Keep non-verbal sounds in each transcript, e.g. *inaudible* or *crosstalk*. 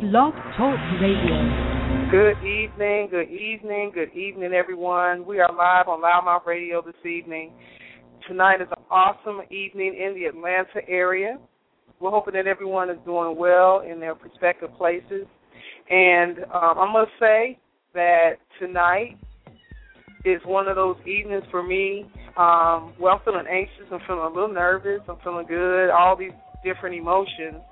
Blog Talk Radio. Good evening, good evening, good evening, everyone. We are live on LouddMouth Radio this evening. Tonight is an awesome evening in the Atlanta area. We're hoping that everyone is doing well in their respective places. And um, I must say that tonight is one of those evenings for me um, well, I'm feeling anxious. I'm feeling a little nervous. I'm feeling good. All these different emotions.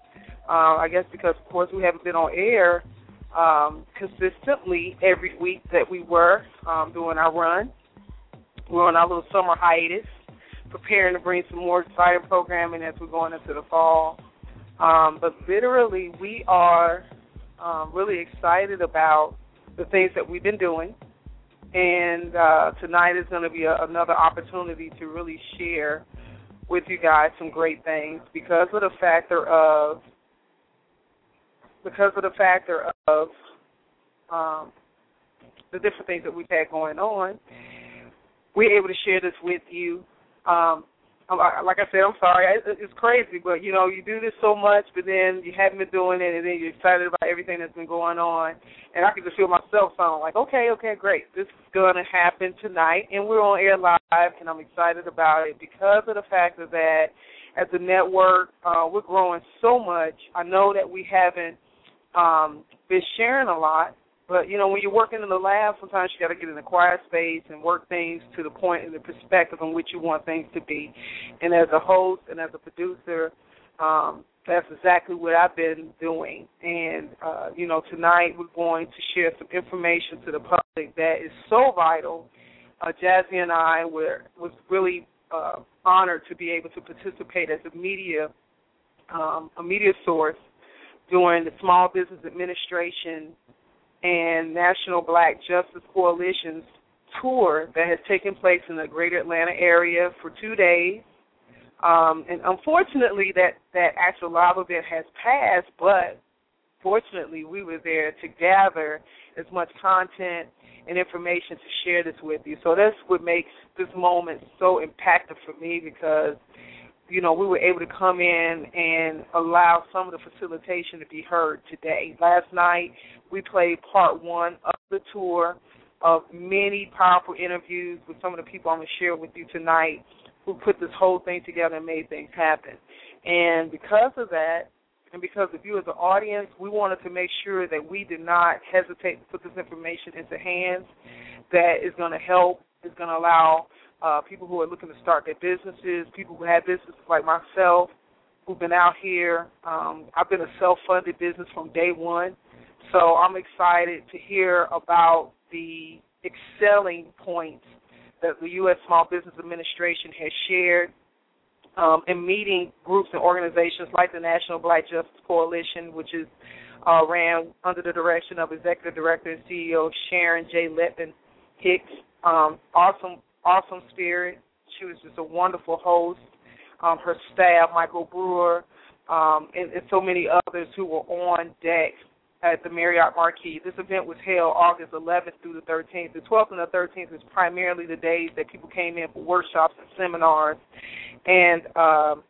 Uh, I guess because, of course, we haven't been on air um, consistently every week that we were um, doing our run. We're on our little summer hiatus, preparing to bring some more exciting programming as we're going into the fall. Um, but literally, we are um, really excited about the things that we've been doing and uh, tonight is going to be a, another opportunity to really share with you guys some great things because of the factor of because of the factor of um, the different things that we've had going on. We're able to share this with you um, like I said, I'm sorry. It's crazy, but you know, you do this so much, but then you haven't been doing it, and then you're excited about everything that's been going on. And I can just feel myself sound like, okay, okay, great. This is going to happen tonight, and we're on air live, and I'm excited about it because of the fact that as a network, uh, we're growing so much. I know that we haven't um, been sharing a lot, but you know, when you're working in the lab, sometimes you got to get in a quiet space and work things to the point and the perspective on which you want things to be. And as a host and as a producer, um, that's exactly what I've been doing. And uh, you know, tonight we're going to share some information to the public that is so vital. Uh, Jazzy and I were was really uh, honored to be able to participate as a media um, a media source during the Small Business Administration and National Black Justice Coalition's tour that has taken place in the greater Atlanta area for two days. Um, and unfortunately, that, that actual live event has passed, but fortunately, we were there to gather as much content and information to share this with you. So that's what makes this moment so impactful for me because – you know, we were able to come in and allow some of the facilitation to be heard today. Last night, we played part one of the tour of many powerful interviews with some of the people I'm going to share with you tonight who put this whole thing together and made things happen. And because of that, and because of you as an audience, we wanted to make sure that we did not hesitate to put this information into hands that is going to help, is going to allow uh, people who are looking to start their businesses, people who have businesses like myself, who've been out here. Um, I've been a self-funded business from day one, so I'm excited to hear about the excelling points that the U.S. Small Business Administration has shared um, in meeting groups and organizations like the National Black Justice Coalition, which is uh, ran under the direction of Executive Director and CEO Sharon J. Lettman Hicks. Um, awesome awesome spirit. She was just a wonderful host. Um, her staff, Michael Brewer, um, and, and so many others who were on deck at the Marriott Marquis. This event was held August 11th through the 13th. The 12th and the 13th is primarily the days that people came in for workshops and seminars. And, um,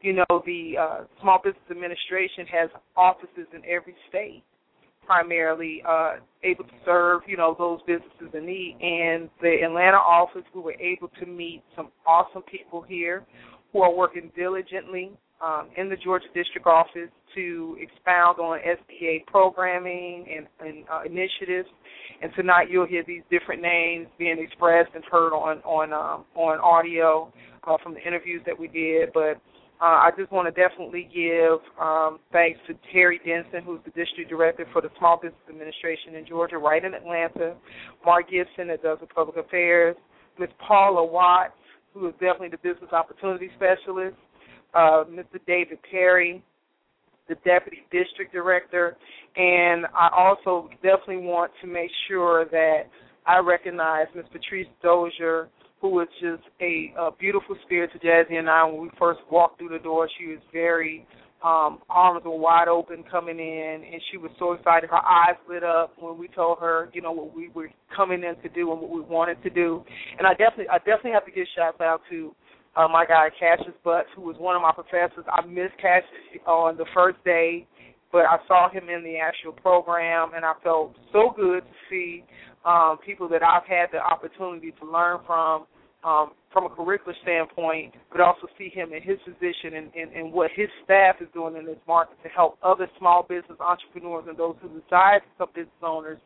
you know, the uh, Small Business Administration has offices in every state primarily uh, able to serve, you know, those businesses in need. And the Atlanta office, we were able to meet some awesome people here who are working diligently um, in the Georgia District office to expound on SBA programming and, and uh, initiatives. And tonight you'll hear these different names being expressed and heard on on um, on audio uh, from the interviews that we did. But uh, I just want to definitely give um, thanks to Terri Denison, who's the district director for the Small Business Administration in Georgia, right in Atlanta. Mark Gibson, that does the public affairs. Ms. Paula Watts, who is definitely the business opportunity specialist. Uh, Mr. David Perry, the deputy district director. And I also definitely want to make sure that I recognize Ms. Patrice Dozier who was just a, a beautiful spirit to Jazzy and I. When we first walked through the door, she was very um, arms were wide open coming in, and she was so excited. Her eyes lit up when we told her, you know, what we were coming in to do and what we wanted to do. And I definitely, I definitely have to give shout out to uh, my guy Cassius Butts, who was one of my professors. I missed Cassius on the first day but I saw him in the actual program, and I felt so good to see um, people that I've had the opportunity to learn from um, from a curricular standpoint, but also see him in his position and, and, and what his staff is doing in this market to help other small business entrepreneurs and those who desire to become business owners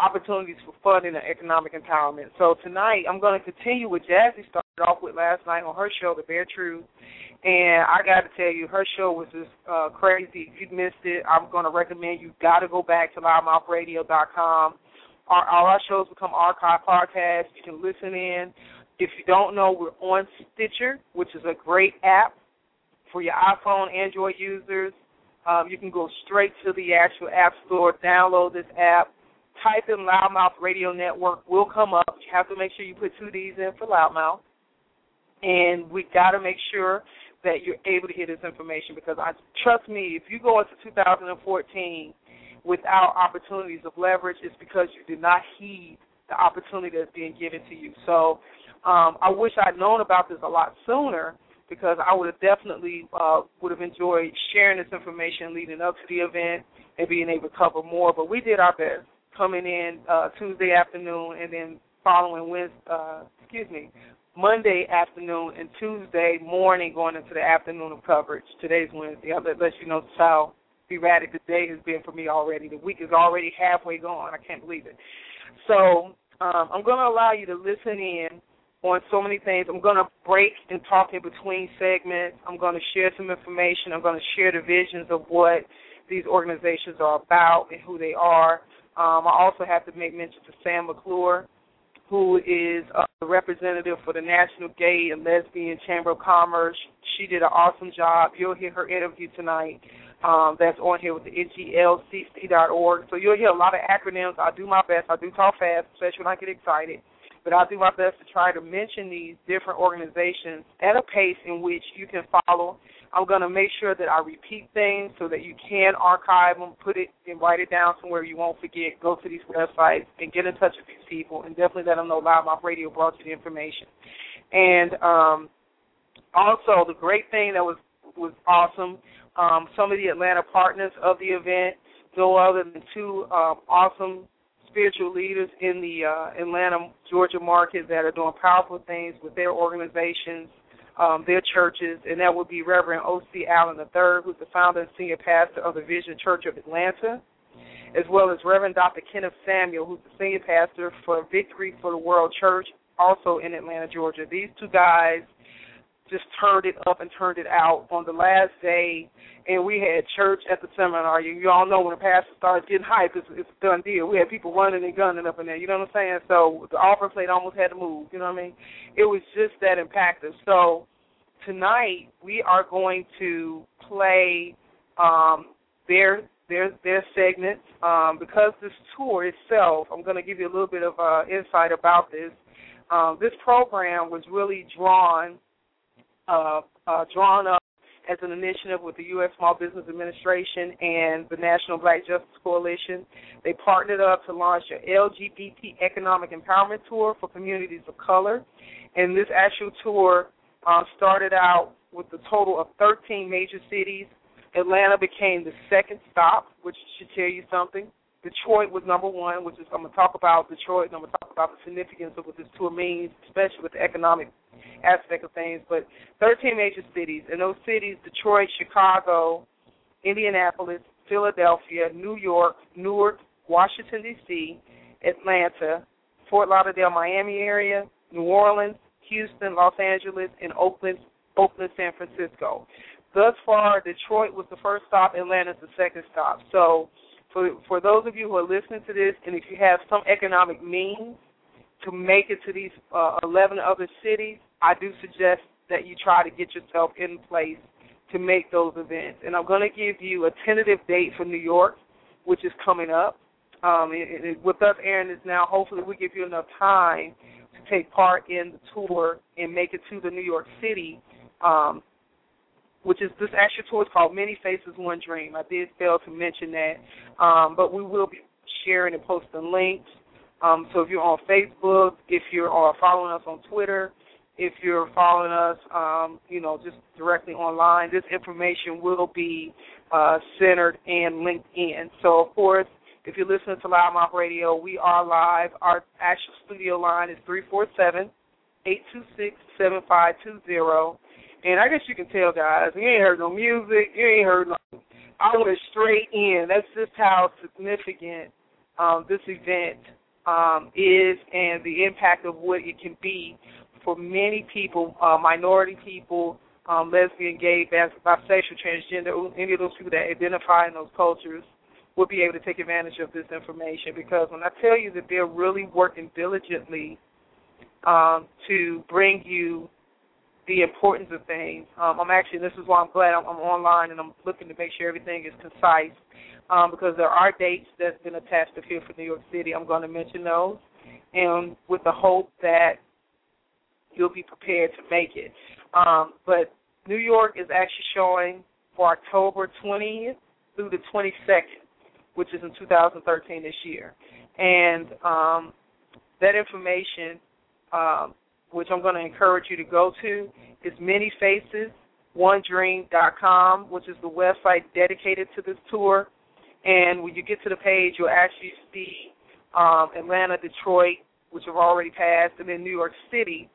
opportunities for funding and economic empowerment. So tonight I'm going to continue with Jazzy started off with last night on her show, The Bare Truth. And I got to tell you, her show was just uh, crazy. If you missed it, I'm going to recommend you got to go back to louddmouthradio.com. Our, all our shows become archive podcasts. You can listen in. If you don't know, we're on Stitcher, which is a great app for your iPhone, Android users. Um, you can go straight to the actual app store, download this app, type in LouddMouth Radio Network, will come up. You have to make sure you put two D's in for LouddMouth. And we got to make sure that you're able to hear this information because I trust me, if you go into 2014 without opportunities of leverage, it's because you did not heed the opportunity that's being given to you. So um, I wish I'd known about this a lot sooner because I would have definitely uh, would have enjoyed sharing this information leading up to the event and being able to cover more. But we did our best coming in uh, Tuesday afternoon and then following Wednesday, uh, excuse me, Monday afternoon and Tuesday morning going into the afternoon of coverage. Today's Wednesday. I'll let you know how erratic the day has been for me already. The week is already halfway gone. I can't believe it. So um, I'm going to allow you to listen in on so many things. I'm going to break and talk in between segments. I'm going to share some information. I'm going to share the visions of what these organizations are about and who they are. Um, I also have to make mention to Sam McClure, who is a representative for the National Gay and Lesbian Chamber of Commerce. She did an awesome job. You'll hear her interview tonight. Um, that's on here with the NGLCC.org. So you'll hear a lot of acronyms. I do my best. I do talk fast, especially when I get excited but I'll do my best to try to mention these different organizations at a pace in which you can follow. I'm going to make sure that I repeat things so that you can archive them, put it and write it down somewhere you won't forget. Go to these websites and get in touch with these people and definitely let them know LouddMouth Radio brought you the information. And um, also, the great thing that was was awesome. Um, some of the Atlanta partners of the event, no other than two um, awesome spiritual leaders in the uh, Atlanta, Georgia market that are doing powerful things with their organizations, um, their churches, and that would be Reverend O.C. Allen III, who's the founder and senior pastor of the Vision Church of Atlanta, as well as Reverend Dr. Kenneth Samuel, who's the senior pastor for Victory for the World Church, also in Atlanta, Georgia. These two guys just turned it up and turned it out on the last day and we had church at the seminar. You, you all know when a pastor starts getting hyped, it's, it's a done deal. We had people running and gunning up in there. You know what I'm saying? So the offering plate almost had to move. You know what I mean? It was just that impactful. So tonight we are going to play um, their their their segments um, because this tour itself. I'm going to give you a little bit of uh, insight about this. Um, this program was really drawn uh, uh, drawn up as an initiative with the U.S. Small Business Administration and the National Black Justice Coalition. They partnered up to launch an LGBT Economic Empowerment Tour for communities of color. And this actual tour uh, started out with a total of 13 major cities. Atlanta became the second stop, which should tell you something. Detroit was number one, which is I'm going to talk about Detroit, and I'm going to talk about the significance of what this tour means, especially with the economic aspect of things. But 13 major cities, and those cities: Detroit, Chicago, Indianapolis, Philadelphia, New York, Newark, Washington D.C., Atlanta, Fort Lauderdale, Miami area, New Orleans, Houston, Los Angeles, and Oakland, Oakland, San Francisco. Thus far, Detroit was the first stop, Atlanta's the second stop. So for for those of you who are listening to this, and if you have some economic means to make it to these uh, 11 other cities, I do suggest that you try to get yourself in place to make those events. And I'm going to give you a tentative date for New York, which is coming up. Um, and, and with us airing this now, hopefully we give you enough time to take part in the tour and make it to the New York City um, which is this actual tour is called Many Faces One Dream. I did fail to mention that, um, but we will be sharing and posting links. Um, so if you're on Facebook, if you're following us on Twitter, if you're following us, um, you know, just directly online, this information will be uh, centered and linked in. So, of course, if you're listening to LouddMouth Radio, we are live. Our actual studio line is 347 826 7520. And I guess you can tell, guys, you ain't heard no music, you ain't heard no. I went straight in. That's just how significant um, this event um, is and the impact of what it can be for many people, uh, minority people, um, lesbian, gay, bisexual, transgender, any of those people that identify in those cultures will be able to take advantage of this information because when I tell you that they're really working diligently um, to bring you the importance of things, um, I'm actually, this is why I'm glad I'm, I'm, online and I'm looking to make sure everything is concise um, because there are dates that's been attached to here for New York City. I'm going to mention those and with the hope that you'll be prepared to make it. Um, but New York is actually showing for October 20th through the 22nd, which is in 2013 this year. And um, that information, um, which I'm going to encourage you to go to, is Many Faces, OneDream.com, which is the website dedicated to this tour. And when you get to the page, you'll actually see um, Atlanta, Detroit, which have already passed, and then New York City,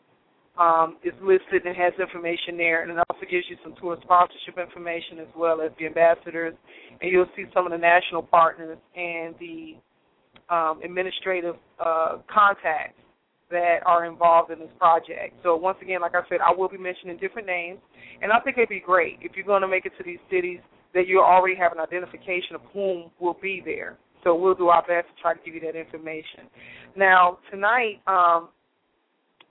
um, is listed and has information there, and it also gives you some tour sponsorship information as well as the ambassadors, and you'll see some of the national partners and the um, administrative uh, contacts that are involved in this project. So once again, like I said, I will be mentioning different names, and I think it'd be great if you're going to make it to these cities that you already have an identification of whom will be there. So we'll do our best to try to give you that information. Now tonight, um,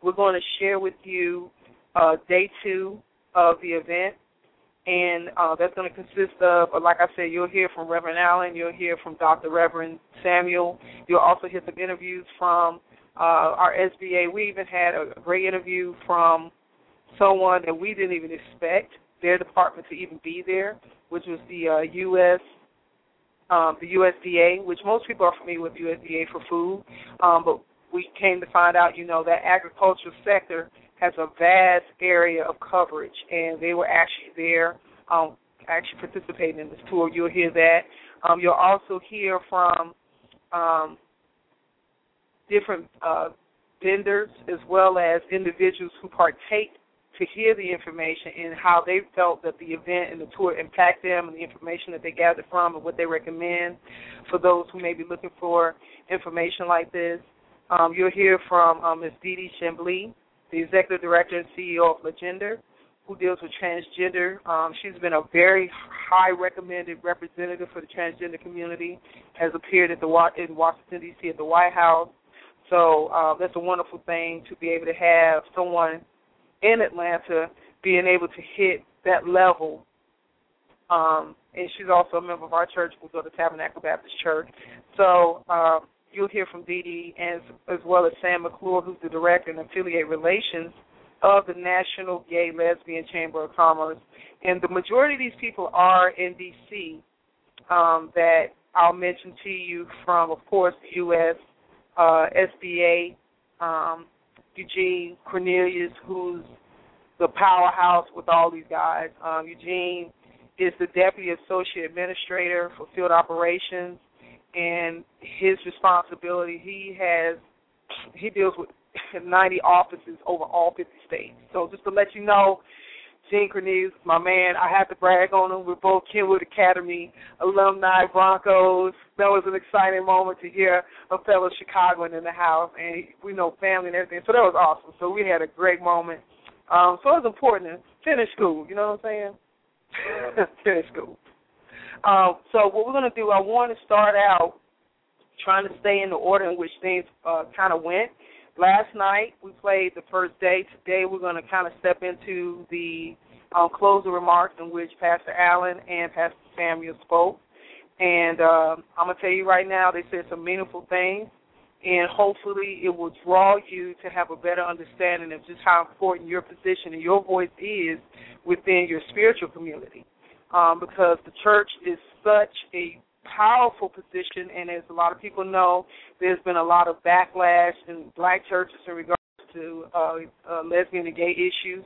we're going to share with you uh, day two of the event, and uh, that's going to consist of, like I said, you'll hear from Reverend Allen, you'll hear from Dr. Reverend Samuel, you'll also hear some interviews from uh, our SBA. We even had a great interview from someone that we didn't even expect their department to even be there, which was the uh, U.S. Um, the USDA, which most people are familiar with USDA for food, um, but we came to find out, you know, that agricultural sector has a vast area of coverage, and they were actually there, um, actually participating in this tour. You'll hear that. Um, you'll also hear from um, different uh, vendors as well as individuals who partake to hear the information and how they felt that the event and the tour impact them and the information that they gathered from and what they recommend for those who may be looking for information like this. Um, you'll hear from um, Ms. Dee Dee Chamblee, the Executive Director and CEO of LaGender, who deals with transgender. Um, she's been a very high recommended representative for the transgender community, has appeared at the in Washington, D.C. at the White House. So uh, that's a wonderful thing to be able to have someone in Atlanta being able to hit that level. Um, and she's also a member of our church. We go to Tabernacle Baptist Church. So um, you'll hear from Dee Dee as, as well as Sam McClure, who's the director and affiliate relations of the National Gay Lesbian Chamber of Commerce. And the majority of these people are in D.C. Um, that I'll mention to you from, of course, the U.S. Uh, SBA, um, Eugene Cornelius, who's the powerhouse with all these guys. Um, Eugene is the Deputy Associate Administrator for Field Operations and his responsibility. He has he deals with *laughs* 90 offices over all 50 states. So just to let you know, Cornelius, my man, I have to brag on him. We're both Kenwood Academy alumni, Broncos. That was an exciting moment to hear a fellow Chicagoan in the house, and we know family and everything. So that was awesome. So we had a great moment. Um, so it was important to finish school. You know what I'm saying? *laughs* finish school. Um, so what we're to do, I want to start out trying to stay in the order in which things uh, kind of went. Last night we played the first day. Today we're going to kind of step into the um, closing remarks in which Pastor Allen and Pastor Samuel spoke. And uh, I'm going to tell you right now, they said some meaningful things, and hopefully it will draw you to have a better understanding of just how important your position and your voice is within your spiritual community um, because the church is such a powerful position, and as a lot of people know, there's been a lot of backlash in black churches in regards to uh, uh, lesbian and gay issues.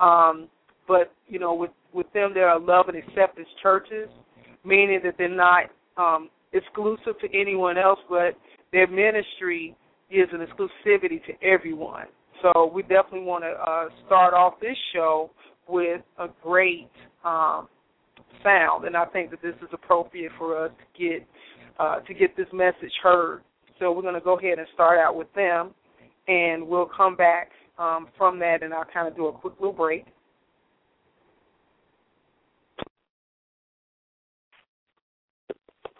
Um, but you know, with with them, there are love and acceptance churches, meaning that they're not um, exclusive to anyone else, but their ministry is an exclusivity to everyone. So we definitely want to uh, start off this show with a great um, sound, and I think that this is appropriate for us to get uh, to get this message heard. So we're going to go ahead and start out with them, and we'll come back um, from that, and I'll kind of do a quick little break.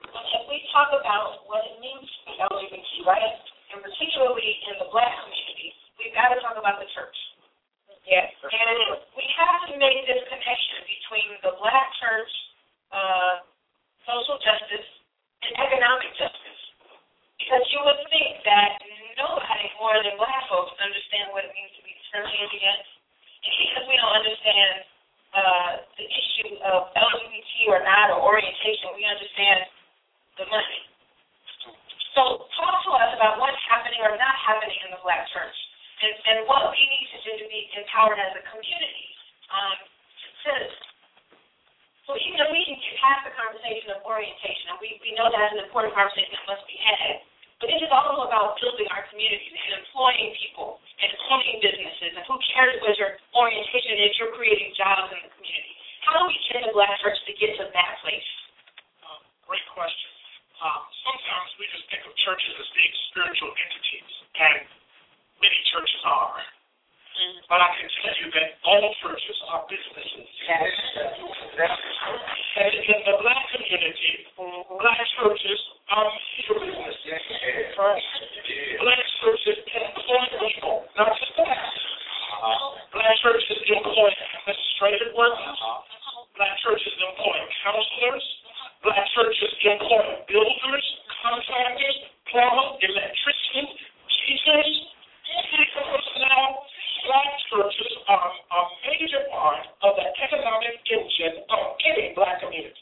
If we talk about what it means to be LGBT, right, and particularly in the black community, we've got to talk about the church. Yes. And we have to make this connection between the black church, uh, social justice, and economic justice. Because you would think that nobody more than black folks understand what it means to be discriminated against. And because we don't understand uh, the issue of LGBT or not or orientation, we understand the money. So talk to us about what's happening or not happening in the black church and, and what we need to do to be empowered as a community. Um, to, so even if we can get past the conversation of orientation, and we, we know that's an important conversation that must be had, but it is also about building our communities and employing people and employing businesses. And who cares what your orientation is? You're creating jobs in the community. How do we get the Black church to get to that place? Uh, great question. Um, sometimes we just think of churches as being spiritual entities, and many churches are. Mm-hmm. But I can tell you that all churches are businesses. Yes. And in the black community, mm-hmm. black churches are businesses. Black churches employ people, not just blacks. Uh-huh. Black churches employ administrative workers. Uh-huh. Black churches employ counselors. Black churches employ builders, contractors, plumbers, electricians, teachers, medical personnel. Black churches are a major part of the economic engine of any black community.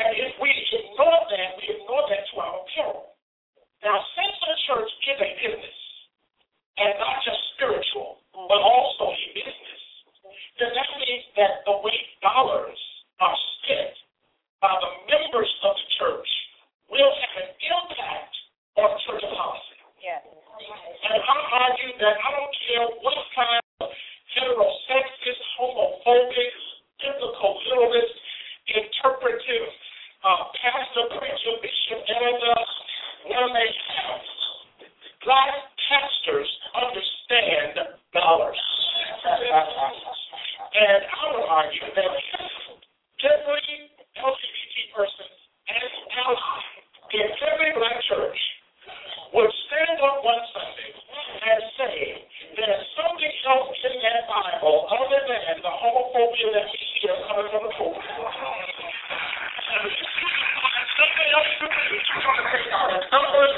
And if we ignore that, we ignore that to our peril. Now, since the church is a business, and not just spiritual, but also a business, then that means that the way dollars spent by the members of the church will have an impact on church policy. Yes. And I argue that I don't care what kind of heterosexist, homophobic, biblical literalist, interpretive, uh, pastor, preacher, bishop, elder, one they have. Black pastors understand dollars. and I would argue that every LGBT person and ally in every black church would stand up one Sunday and say there's something else in that Bible other than the homophobia that we hear coming from the pulpit. Something else to do. Numbers,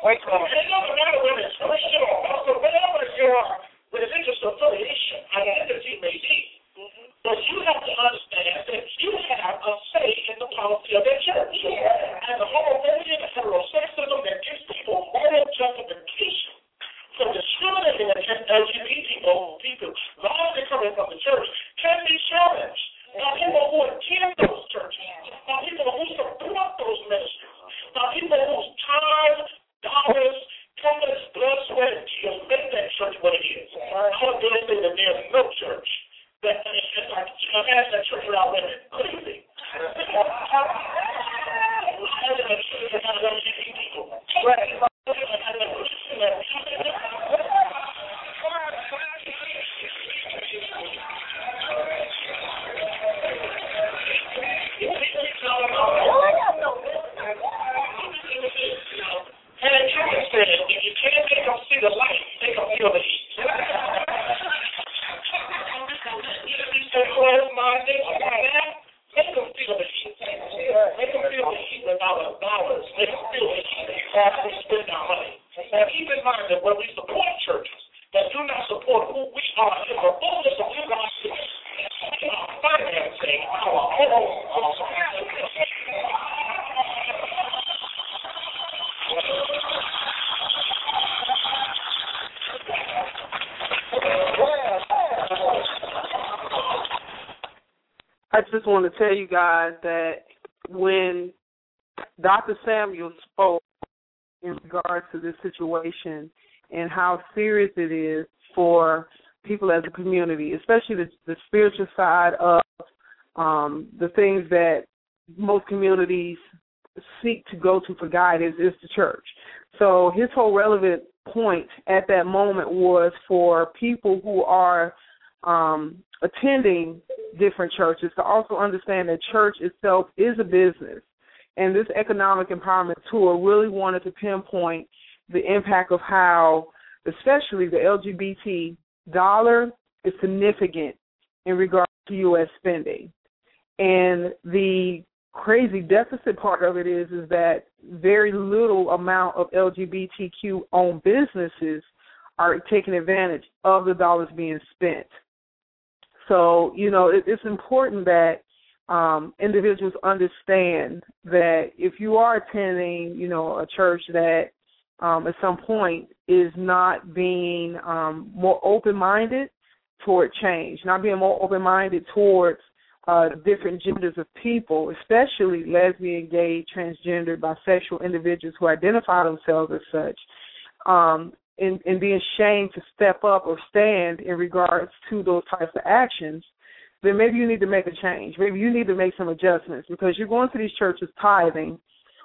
Wait a minute. It doesn't matter whether it's Christian or also whatever your religious affiliation, identity may be. But you have to understand that you have a say in the policy of that church. And the homophobia and heterosexism that gives people moral justification for discriminating against LGBT people, people largely coming from the church, can be challenged. Now, people who attend those churches, now people who support those ministries, now, people whose time, dollars, talents, blood, sweat, and tears make that church what it is. Make them feel the heat without dollars. Make them feel the heat after we spend our money. And keep in mind that when we support churches that do not support who we are in the fullness of who God is, we are financing our own I just want to tell you guys that when Dr. Samuel spoke in regards to this situation and how serious it is for people as a community, especially the, the spiritual side of um, the things that most communities seek to go to for guidance is the church. So his whole relevant point at that moment was for people who are um, attending different churches to also understand that church itself is a business. And this economic empowerment tour really wanted to pinpoint the impact of how, especially the LGBT dollar, is significant in regard to U.S. spending. And the crazy deficit part of it is is that very little amount of LGBTQ owned businesses are taking advantage of the dollars being spent. So, you know, it, it's important that um, individuals understand that if you are attending, you know, a church that um, at some point is not being um, more open-minded toward change, not being more open-minded towards uh, different genders of people, especially lesbian, gay, transgender, bisexual individuals who identify themselves as such, um, and, and being shamed to step up or stand in regards to those types of actions, then maybe you need to make a change. Maybe you need to make some adjustments because you're going to these churches tithing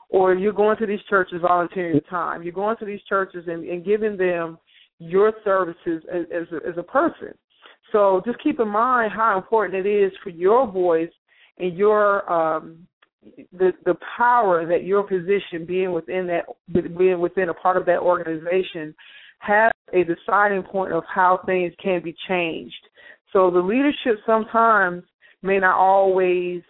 or you're going to these churches volunteering time. You're going to these churches and, and giving them your services as, as, a, as a person. So just keep in mind how important it is for your voice and your um, the the power that your position being within that being within a part of that organization have a deciding point of how things can be changed. So the leadership sometimes may not always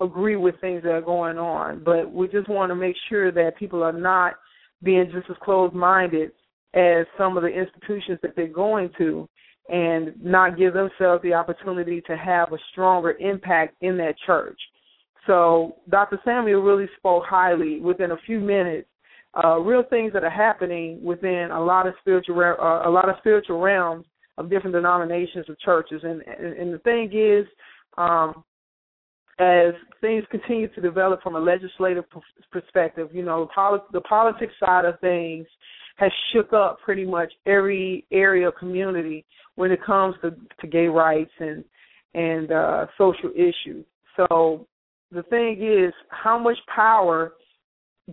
agree with things that are going on, but we just want to make sure that people are not being just as closed minded as some of the institutions that they're going to and not give themselves the opportunity to have a stronger impact in that church. So Dr. Samuel really spoke highly within a few minutes uh, real things that are happening within a lot of spiritual uh, a lot of spiritual realms of different denominations of churches. And and, and the thing is, um, as things continue to develop from a legislative perspective, you know, poli- the politics side of things has shook up pretty much every area of community when it comes to, to gay rights and and uh, social issues. So the thing is, how much power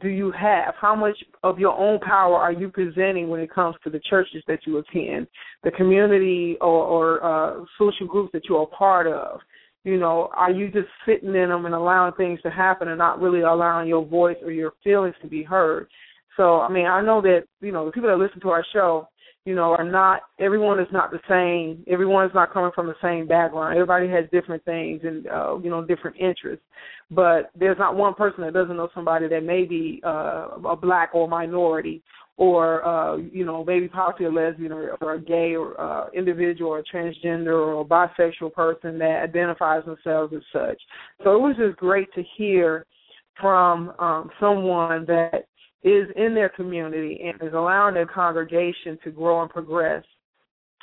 do you have? How much of your own power are you presenting when it comes to the churches that you attend, the community or, or uh, social groups that you're part of? You know, are you just sitting in them and allowing things to happen and not really allowing your voice or your feelings to be heard? So, I mean, I know that, you know, the people that listen to our show, you know, are not everyone is not the same. Everyone is not coming from the same background. Everybody has different things and uh, you know, different interests. But there's not one person that doesn't know somebody that may be uh a black or minority or uh, you know, maybe possibly a lesbian or, or a gay or uh individual or a transgender or a bisexual person that identifies themselves as such. So it was just great to hear from um someone that is in their community and is allowing their congregation to grow and progress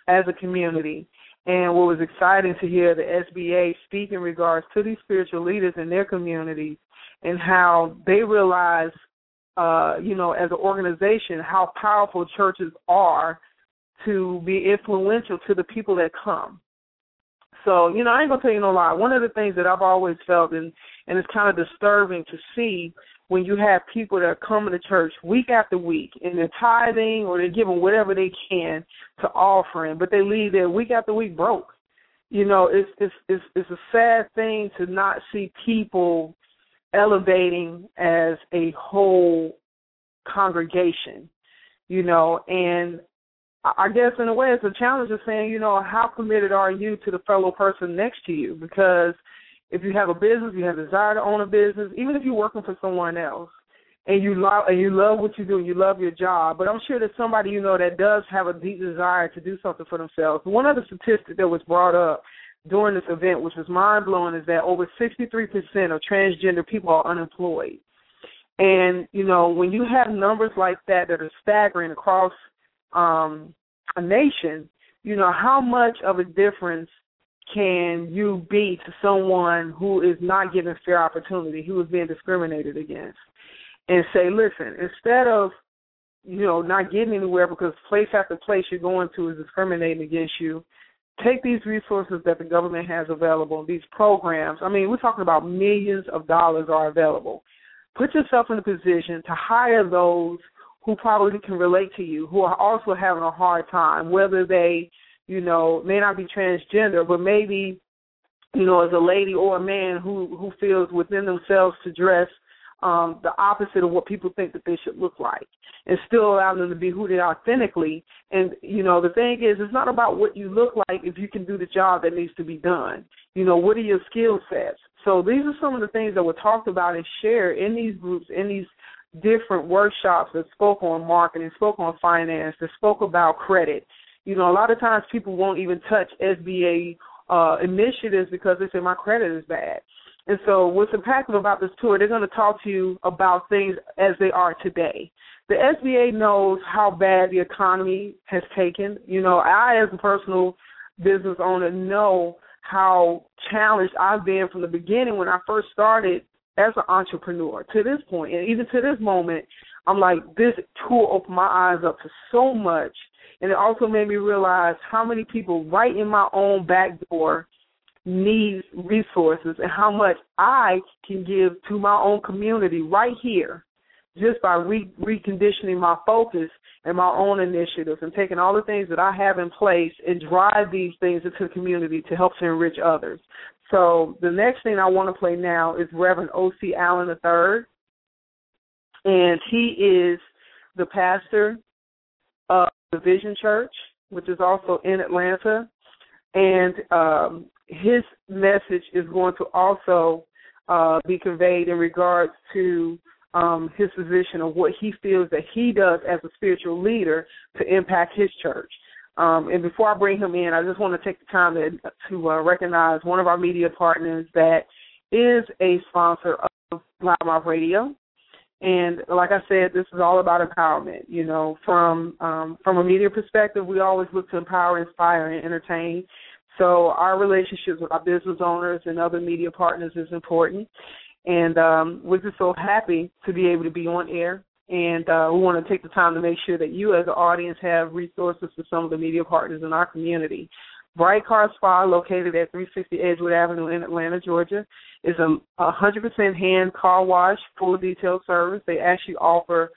as a community. And what was exciting to hear the SBA speak in regards to these spiritual leaders in their communities and how they realize, uh, you know, as an organization, how powerful churches are to be influential to the people that come. So, you know, I ain't gonna tell you no lie. One of the things that I've always felt and and it's kind of disturbing to see when you have people that are coming to church week after week and they're tithing or they're giving whatever they can to offering, but they leave there week after week broke. You know, it's it's it's it's a sad thing to not see people elevating as a whole congregation. You know, and I guess in a way it's a challenge of saying, you know, how committed are you to the fellow person next to you? Because if you have a business, you have a desire to own a business, even if you're working for someone else, and you love and you love what you do, and you love your job. But I'm sure there's somebody you know that does have a deep desire to do something for themselves. One other statistic that was brought up during this event, which was mind blowing, is that over 63% of transgender people are unemployed. And you know, when you have numbers like that that are staggering across um, a nation, you know how much of a difference can you be to someone who is not given fair opportunity, who is being discriminated against, and say, listen, instead of you know not getting anywhere because place after place you're going to is discriminating against you, take these resources that the government has available, these programs. I mean, we're talking about millions of dollars are available. Put yourself in a position to hire those who probably can relate to you, who are also having a hard time, whether they, you know, may not be transgender, but maybe, you know, as a lady or a man who who feels within themselves to dress um, the opposite of what people think that they should look like, and still allow them to be who they authentically. And you know, the thing is, it's not about what you look like if you can do the job that needs to be done. You know, what are your skill sets? So these are some of the things that were talked about and shared in these groups, in these different workshops that spoke on marketing, spoke on finance, that spoke about credit. You know, a lot of times people won't even touch SBA uh, initiatives because they say my credit is bad. And so, what's impactful about this tour, they're going to talk to you about things as they are today. The SBA knows how bad the economy has taken. You know, I, as a personal business owner, know how challenged I've been from the beginning when I first started as an entrepreneur to this point, and even to this moment, I'm like, this tour opened my eyes up to so much. And it also made me realize how many people right in my own back door need resources and how much I can give to my own community right here just by re- reconditioning my focus and my own initiatives and taking all the things that I have in place and drive these things into the community to help to enrich others. So the next thing I want to play now is Reverend O.C. Allen III, and he is the pastor the Vision Church, which is also in Atlanta, and um, his message is going to also uh, be conveyed in regards to um, his position of what he feels that he does as a spiritual leader to impact his church. Um, and before I bring him in, I just want to take the time to, to uh, recognize one of our media partners that is a sponsor of LouddMouth Radio. And like I said, this is all about empowerment. You know, from um, from a media perspective, we always look to empower, inspire, and entertain. So our relationships with our business owners and other media partners is important. And um, we're just so happy to be able to be on air. And uh, we want to take the time to make sure that you, as an audience, have resources for some of the media partners in our community. Brite Car Spa, located at 360 Edgewood Avenue in Atlanta, Georgia, is a 100% hand car wash, full detail service. They actually offer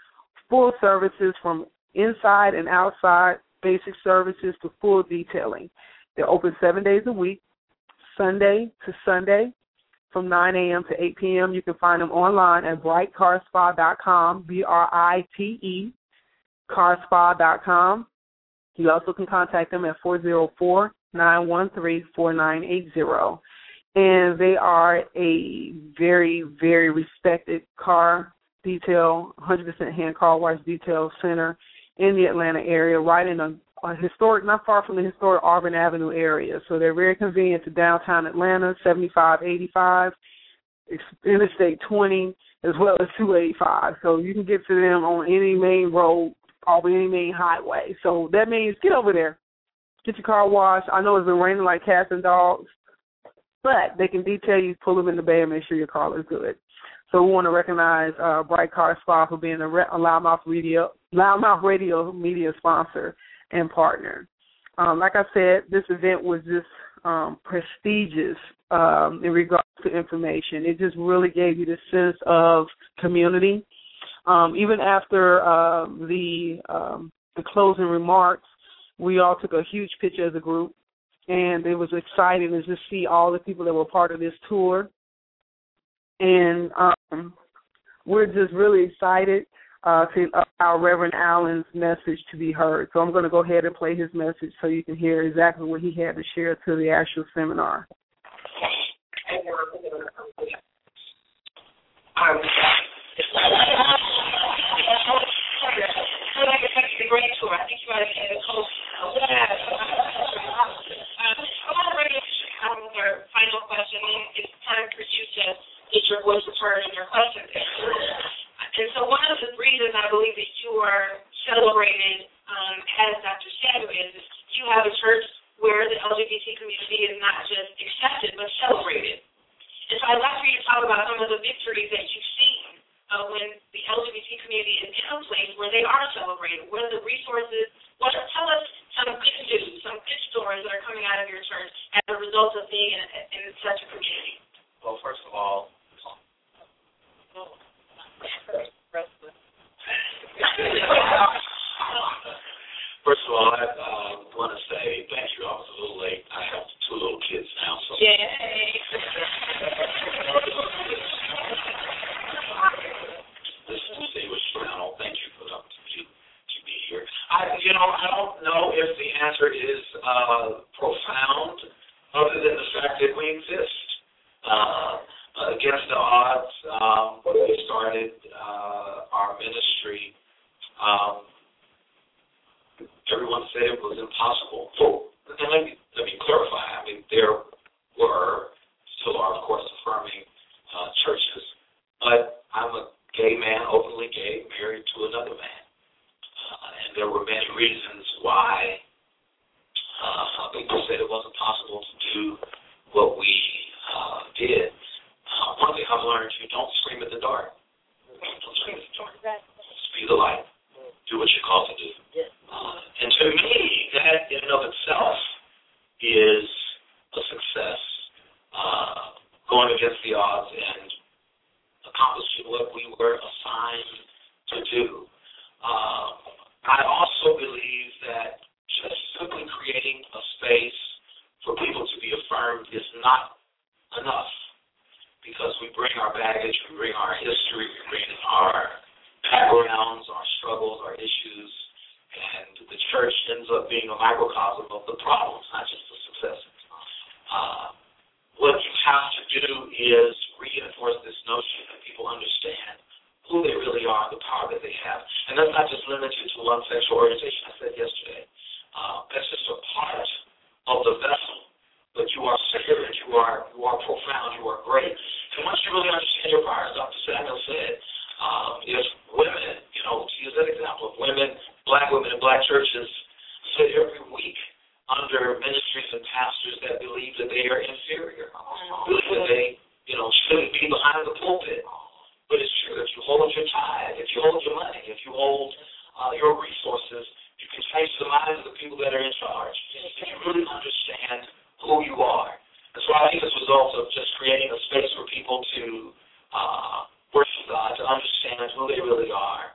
full services from inside and outside, basic services to full detailing. They're open seven days a week, Sunday to Sunday, from 9 a.m. to 8 p.m. You can find them online at britecarspa.com, B-R-I-T-E, carspa.com. You also can contact them at 404-913-4980. And they are a very, very respected car detail, 100% hand car wash detail center in the Atlanta area, right in a uh, historic, not far from the historic Auburn Avenue area. So they're very convenient to downtown Atlanta, 7585, Interstate 20, as well as 285. So you can get to them on any main road, off any main highway. So that means get over there, get your car washed. I know it's been raining like cats and dogs, but they can detail you, pull them in the bay, and make sure your car is good. So we want to recognize uh, Brite Car Spa for being a, a LouddMouth Radio LouddMouth Radio media sponsor and partner. Um, like I said, this event was just um, prestigious um, in regards to information. It just really gave you the sense of community. Um, even after uh, the um, the closing remarks, we all took a huge picture as a group, and it was exciting to just see all the people that were part of this tour. And um, we're just really excited uh, to allow Reverend Allen's message to be heard. So I'm going to go ahead and play his message so you can hear exactly what he had to share to the actual seminar. *laughs* And we're I'm the great tour. I think you might have had a host. Um, I want to bring our final question. It's time for you to get your voice heard and your question. And so one of the reasons I believe that you are celebrated um, as Dr. Samuel is you have a church where the LGBT community is not just accepted but celebrated. And so I'd like for you to talk about some of the victories that you've seen uh, when the LGBT community is in a place where they are celebrated. What are the resources? What are, tell us some good news, some good stories that are coming out of your church as a result of being in, in such a community. Well, first of all, First of all, I uh, want to say thank you. I was a little late. I have two little kids now, so. Yay! *laughs* Distinguished Thank you for the opportunity to be here. I, you know, I don't know if the answer is uh, profound, other than the fact that we exist. Uh, against the odds, um, when we started uh, our ministry, um, everyone said it was impossible. So, let me, let me clarify. I mean, there were, still are, of course, affirming uh, churches, but I'm a gay man, openly gay, married to another man. Uh, and there were many reasons why uh, people said it wasn't possible to do what we uh, did. Uh, one thing I've learned, you don't scream at the dark. Don't scream at the dark. Be the light. Do what you're called to do. Uh, and to me, that in and of itself is a success. Uh, going against the odds and accomplishing what we were assigned to do. Uh, I also believe that just simply creating a space for people to be affirmed is not enough because we bring our baggage, we bring our history, we bring our backgrounds, our struggles, our issues, and the church ends up being a microcosm of the problems, not just the successes. Uh, what you have to do is reinforce this notion that people understand who they really are, the power that they have. And that's not just limited to one sexual orientation. I said yesterday. Uh, that's just a part of the vessel. But you are spirit, you are you are profound, you are great. And once you really understand your power, as Dr. Samuel said, um, if women, you know, to use that example, if women, black women in black churches sit every week under ministries and pastors that believe that they are inferior, believe that they, you know, shouldn't be behind the pulpit. But it's true. If you hold your tithe, if you hold your money, if you hold uh, your resources, you can change the minds of the people that are in charge. If you really understand who you are. And so I think this results of just creating a space for people to uh, worship God, to understand who they really are,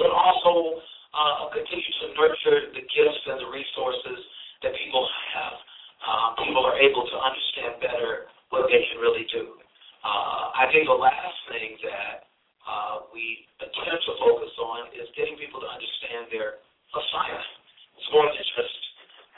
but also uh, continue to nurture the gifts and the resources that people have. Um, people are able to understand better what they can really do. Uh, I think the last thing that uh, we attempt to focus on is getting people to understand their assignment. It's more than just,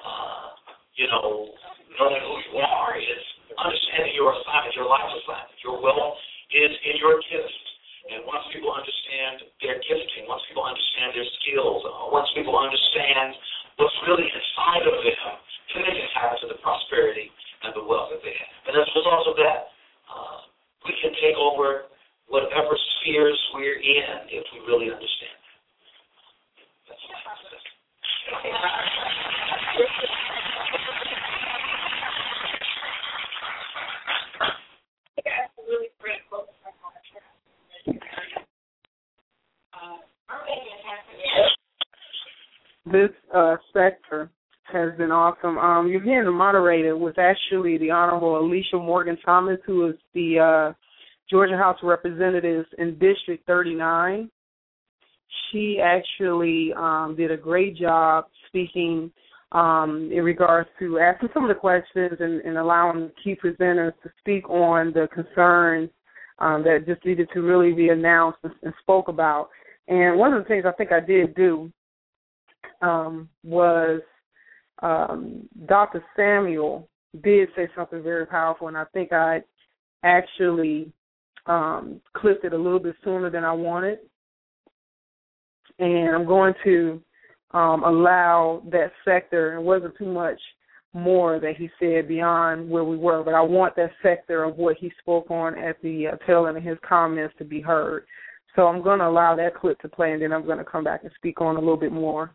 uh, you know, knowing who you are. It's understanding your assignment, your life assignment. Your wealth is in your gift. And once people understand their gifting, once people understand their skills, uh, once people understand what's really inside of them, then they can tap into the prosperity and the wealth that they have. And as a result of that, uh, we can take over whatever spheres we're in if we really understand. That. That's really *laughs* uh, sector has been awesome. Um, you're hearing the moderator was actually the Honorable Alisha Morgan Thomas, who is the uh, Georgia House of Representatives in District 39. She actually um, did a great job speaking um, in regards to asking some of the questions and, and allowing key presenters to speak on the concerns um, that just needed to really be announced and spoke about. And one of the things I think I did do um, was um, Dr. Samuel did say something very powerful, and I think I actually um, clipped it a little bit sooner than I wanted, and I'm going to um, allow that sector. It wasn't too much more that he said beyond where we were, but I want that sector of what he spoke on at the uh, tail end of his comments to be heard. So I'm going to allow that clip to play, and then I'm going to come back and speak on a little bit more.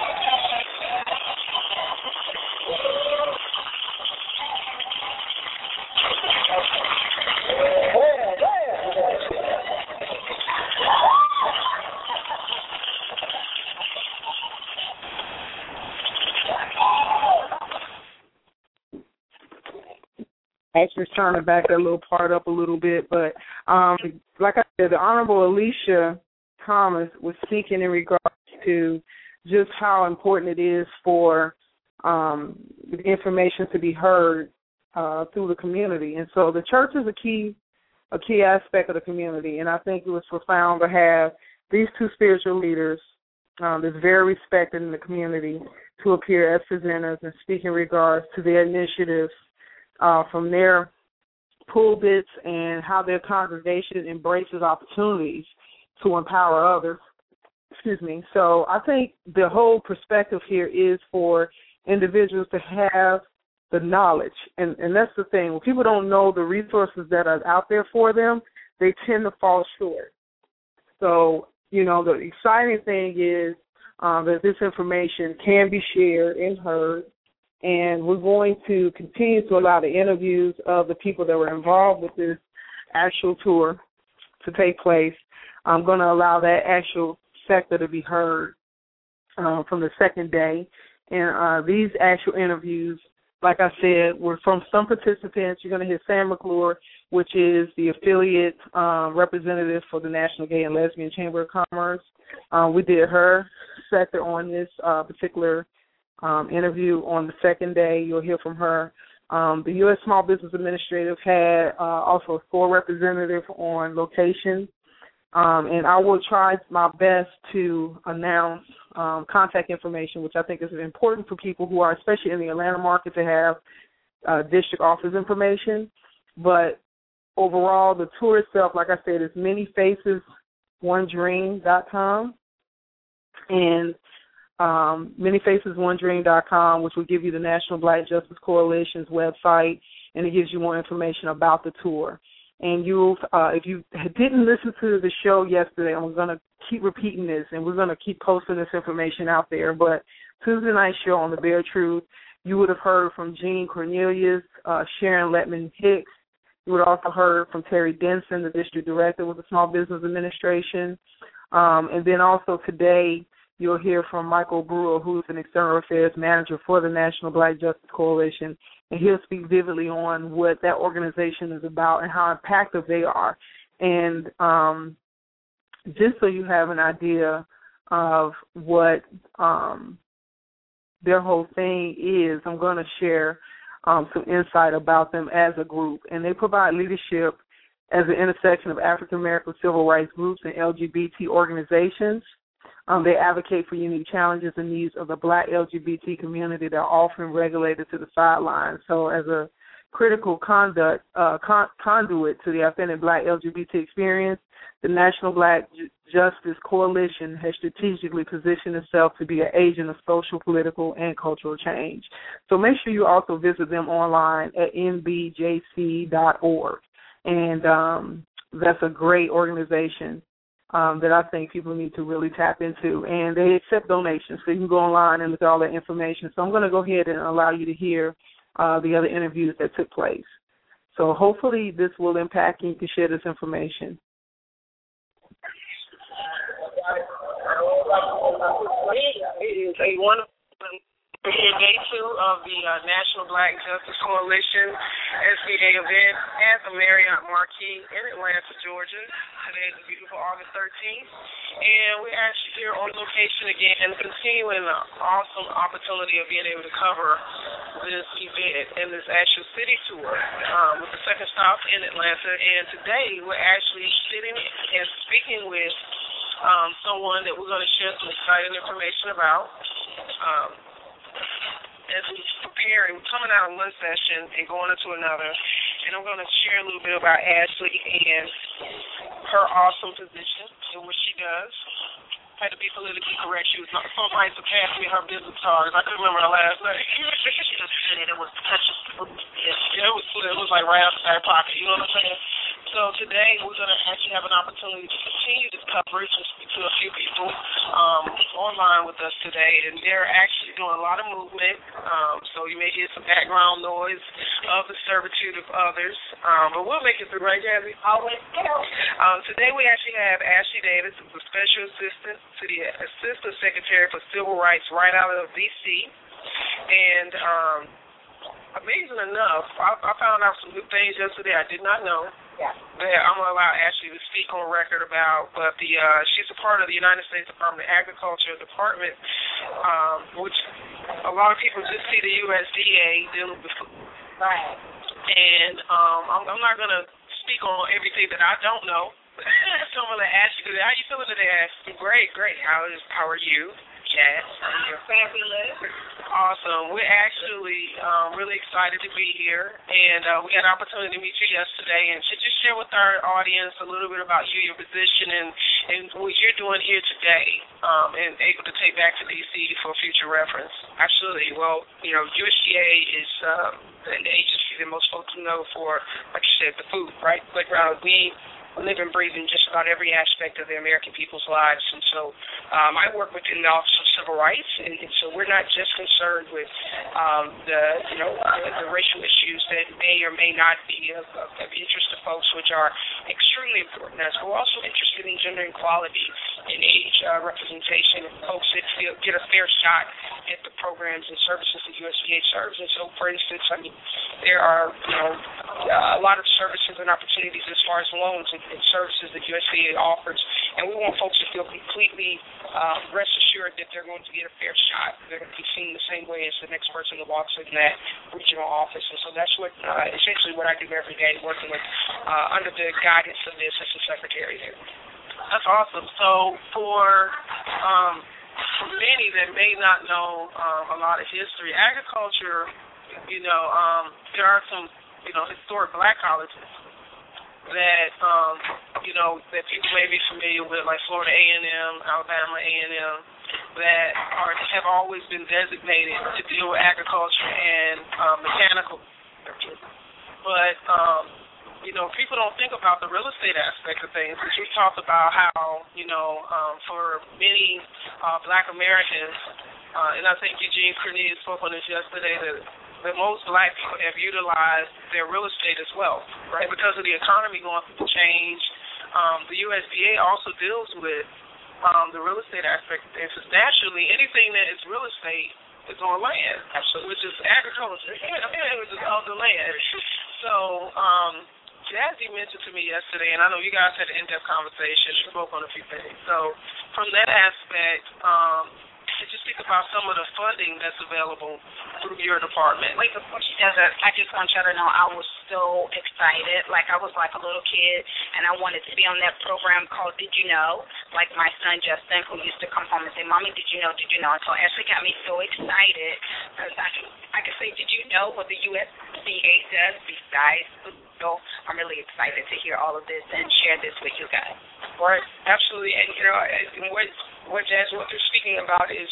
actually trying to back that little part up a little bit, but um, like I said, the Honorable Alisha Thomas was speaking in regards to just how important it is for um, the information to be heard uh, through the community, and so the church is a key a key aspect of the community, and I think it was profound to have these two spiritual leaders um, that's very respected in the community to appear as presenters and speak in regards to their initiatives uh, from their pulpits and how their congregation embraces opportunities to empower others. Excuse me. So I think the whole perspective here is for individuals to have the knowledge, and and that's the thing. When people don't know the resources that are out there for them, they tend to fall short. So you know the exciting thing is um, that this information can be shared and heard and we're going to continue to allow the interviews of the people that were involved with this actual tour to take place. I'm going to allow that actual sector to be heard uh, from the second day. And uh, these actual interviews, like I said, were from some participants. You're going to hear Sam McClure, which is the affiliate uh, representative for the National Gay and Lesbian Chamber of Commerce. Uh, we did her sector on this uh, particular um, interview on the second day. You'll hear from her. Um, the U.S. Small Business Administrative had uh, also a store representative on location. Um, and I will try my best to announce um, contact information, which I think is important for people who are, especially in the Atlanta market, to have uh, district office information. But overall, the tour itself, like I said, is manyfacesonedream.com. And um, manyfacesonedream.com, which will give you the National Black Justice Coalition's website, and it gives you more information about the tour. And you, uh, if you didn't listen to the show yesterday, I'm going to keep repeating this, and we're going to keep posting this information out there. But Tuesday night show on the Bare Truth, you would have heard from Jean Cornelius, uh, Sharon Lettman Hicks. You would have also heard from Terri Denison, the district director with the Small Business Administration. Um, and then also today, You'll hear from Michael Brewer, who's an external affairs manager for the National Black Justice Coalition, and he'll speak vividly on what that organization is about and how impactful they are. And um, just so you have an idea of what um, their whole thing is, I'm going to share um, some insight about them as a group. And they provide leadership as an intersection of African American civil rights groups and LGBT organizations. Um, they advocate for unique challenges and needs of the black LGBT community that are often regulated to the sidelines. So, as a critical conduct uh, con- conduit to the authentic black LGBT experience, the National Black Justice Coalition has strategically positioned itself to be an agent of social, political, and cultural change. So make sure you also visit them online at nbjc.org. And um, that's a great organization um, that I think people need to really tap into. And they accept donations, so you can go online and look at all that information. So I'm going to go ahead and allow you to hear uh, the other interviews that took place. So hopefully this will impact and you can share this information. We're day two of the uh, National Black Justice Coalition SBA event at the Marriott Marquis in Atlanta, Georgia. Today is a beautiful August 13th. And we're actually here on location again, continuing the awesome opportunity of being able to cover this event and this actual city tour um, with the second stop in Atlanta. And today we're actually sitting and speaking with um, someone that we're going to share some exciting information about. Um, as we preparing, coming out of one session and going into another, and I'm going to share a little bit about Ashley and her awesome position and what she does. Had to be politically correct. She was not some might surpass me her business cards. I couldn't remember her last name. *laughs* it was yeah, it was it was like right out the back pocket. You know what I'm saying? So today we're going to actually have an opportunity to continue this coverage and speak to a few people um, online with us today, and they're actually doing a lot of movement. Um, so you may hear some background noise of the servitude of others, um, but we'll make it through, right, Jazzy? Always. Um, today we actually have Ashley Davis, who's a special assistant to the Assistant Secretary for Civil Rights right out of D.C. And um, amazing enough, I, I found out some new things yesterday I did not know. Yeah. That I'm gonna allow Ashley to speak on record about, but the uh, she's a part of the United States Department of Agriculture Department, um, which a lot of people just see the USDA dealing with food. Right. And um, I'm, I'm not gonna speak on everything that I don't know. So I'm gonna ask you, how you feeling today, Ashley? Great, great. How is how are you? Yes. You're fabulous. Awesome. We're actually um, really excited to be here, and uh, we had an opportunity to meet you yesterday, and to just share with our audience a little bit about you, your position, and, and what you're doing here today, um, and able to take back to DC for future reference. Absolutely. Well, you know, USDA is um, an agency that most folks know for, like you said, the food, right? Like uh, we live and breathe in just about every aspect of the American people's lives. And so um, I work within the Office of Civil Rights, and, and so we're not just concerned with um, the you know the, the racial issues that may or may not be of, of, of interest to folks, which are extremely important to us. We're also interested in gender equality and age uh, representation of folks that feel, get a fair shot at the programs and services that USDA serves. And so, for instance, I mean, there are you know a lot of services and opportunities as far as loans and, and services that USDA offers, and we want folks to feel completely uh, rest assured that they're going to get a fair shot. They're going to be seen the same way as the next person that walks in that regional office, and so that's what uh, essentially what I do every day, working with uh, under the guidance of the assistant secretary there. That's awesome. So for um, for many that may not know um, a lot of history, agriculture, you know, um, there are some, you know, historic black colleges that, um, you know, that people may be familiar with, like Florida A&M, Alabama A&M, that are have always been designated to deal with agriculture and um, mechanical. But um, you know, people don't think about the real estate aspect of things. Because we talked about how, you know, um, for many uh, Black Americans, uh, and I think Eugene Cornelius spoke on this yesterday, that, that most Black people have utilized their real estate as well, right? Because of the economy going through change, um, the USDA also deals with um, the real estate aspect of things. Naturally, anything that is real estate is on land, Absolutely. which is agriculture, which is on the land. So, um, Jazzy mentioned to me yesterday, and I know you guys had an in-depth conversation, spoke on a few things. So, from that aspect, um, could you speak about some of the funding that's available through your department? Wait, before she does that, I just want you to know I was so excited. Like I was like a little kid, and I wanted to be on that program called Did You Know? Like my son Justin, who used to come home and say, "Mommy, did you know? Did you know?" And so Ashley got me so excited because I could I could say, "Did you know what the USDA does besides food?" So I'm really excited to hear all of this and share this with you guys. Right, absolutely. And you know, what what Jazz they're speaking about is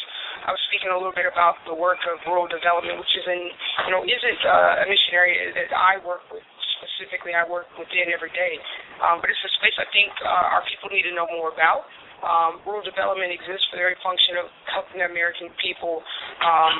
I was speaking a little bit about the work of rural development, which is in you know isn't uh, a mission area that I work with specifically. I work within every day, um, but it's a space I think uh, our people need to know more about. Um, rural development exists for the very function of helping the American people um,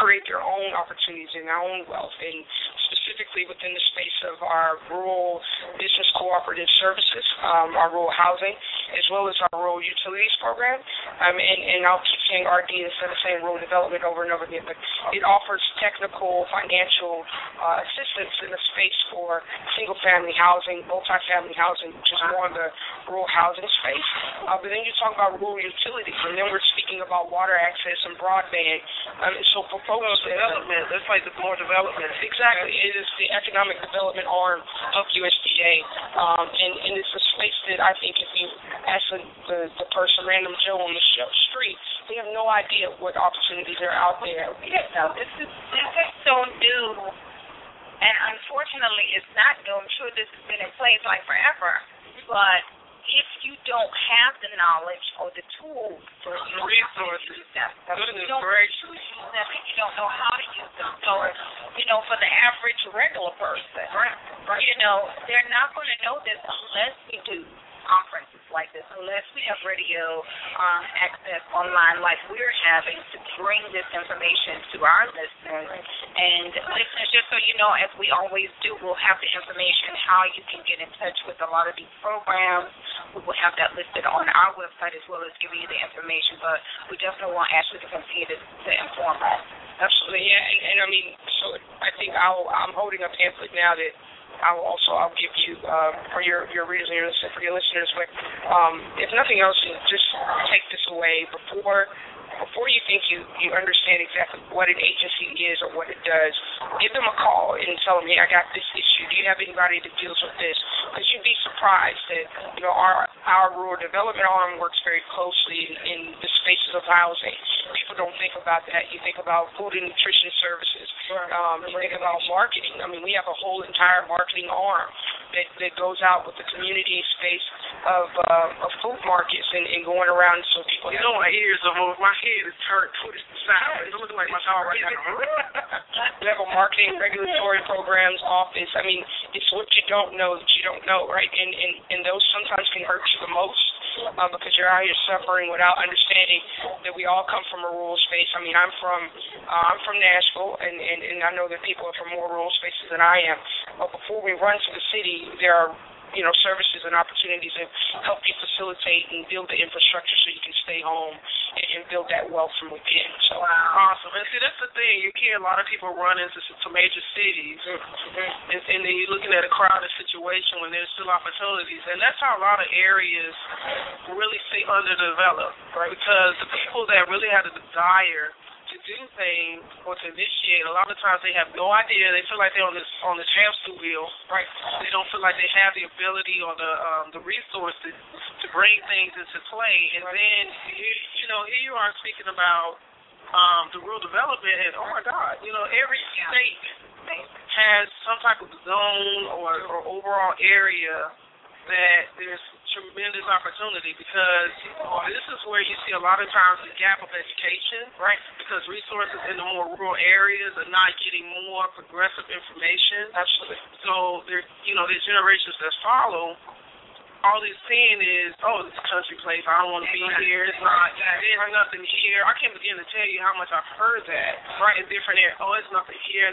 create their own opportunities and their own wealth. And specifically within the space of our rural business cooperative services, um, our rural housing, as well as our rural utilities program. Um, and, and I'll keep saying RD instead of saying rural development over and over again, but it offers technical, financial uh, assistance in the space for single-family housing, multi-family housing, which is more in the rural housing space. Uh, but then you talk about rural utilities, and then we're speaking about water access and broadband. Um, so for folks, development, that's like the more development. Exactly, it is the economic development arm of USDA, um, and, and it's a space that I think if you ask the, the, the person, random Joe on the show, street, they have no idea what opportunities are out there. Yeah, no, this is this is so new, and unfortunately, it's not new. I'm sure this has been in place like forever, but if you don't have the knowledge or the tools or the resources, use them, goodness you don't gracious. use them, and you don't know how to use them. So, you know, for the average regular person, right? you know, they're not going to know this unless we do conferences like this, unless we have radio um, access online like we're having to bring this information to our listeners. And listeners, just so you know, as we always do, we'll have the information how you can get in touch with a lot of these programs. We will have that listed on our website as well as giving you the information. But we definitely want Ashley to continue to, to inform us. Absolutely, yeah, and, and I mean, so I think I'll, I'm holding a pamphlet now that I'll also I'll give you uh, for your your readers and your listeners, for your listeners. But um, if nothing else, just take this away before before you think you you understand exactly what an agency is or what it does. Give them a call and tell them, hey, I got this issue. Do you have anybody that deals with this? Because you'd be surprised that you know our our rural development arm works very closely in, in the spaces of housing. People don't think about that. You think about food and nutrition services. Um, you think about marketing. I mean, we have a whole entire marketing arm that that goes out with the community space of uh, of food markets and, and going around so people. You know, my ears are moving. My head is turned the side. It's looking like my dog right now. we have a marketing regulatory programs office. I mean, it's what you don't know that you don't know, right? And and and those sometimes can hurt you the most uh, because you're out here suffering without understanding that we all come from a rural space. I mean, I'm from uh, I'm from Nashville, and, and and I know that people are from more rural spaces than I am. But before we run to the city, there are you know services and opportunities that help you facilitate and build the infrastructure so you can stay home and, and build that wealth from within. So Awesome. Um, and see, that's the thing. You hear a lot of people run into some major cities, mm-hmm. and, and then you're looking at a crowded situation when there's still opportunities. And that's how a lot of areas really stay underdeveloped, right? Because the people that really have the desire to do things or to initiate, a lot of times they have no idea. They feel like they're on this on this hamster wheel, right? They don't feel like they have the ability or the um, the resources to bring things into play. And then you, you know here you are speaking about um, the rural development, and oh my God, you know every state has some type of zone or, or overall area that there's tremendous opportunity because this is where you see a lot of times the gap of education, right? Because resources in the more rural areas are not getting more progressive information. absolutely. So there, you know, there's generations that follow. All they're seeing is, oh, a country place. I don't want to be here. It's not. There's nothing here. I can't begin to tell you how much I've heard that, right? In different areas. Oh, it's nothing here.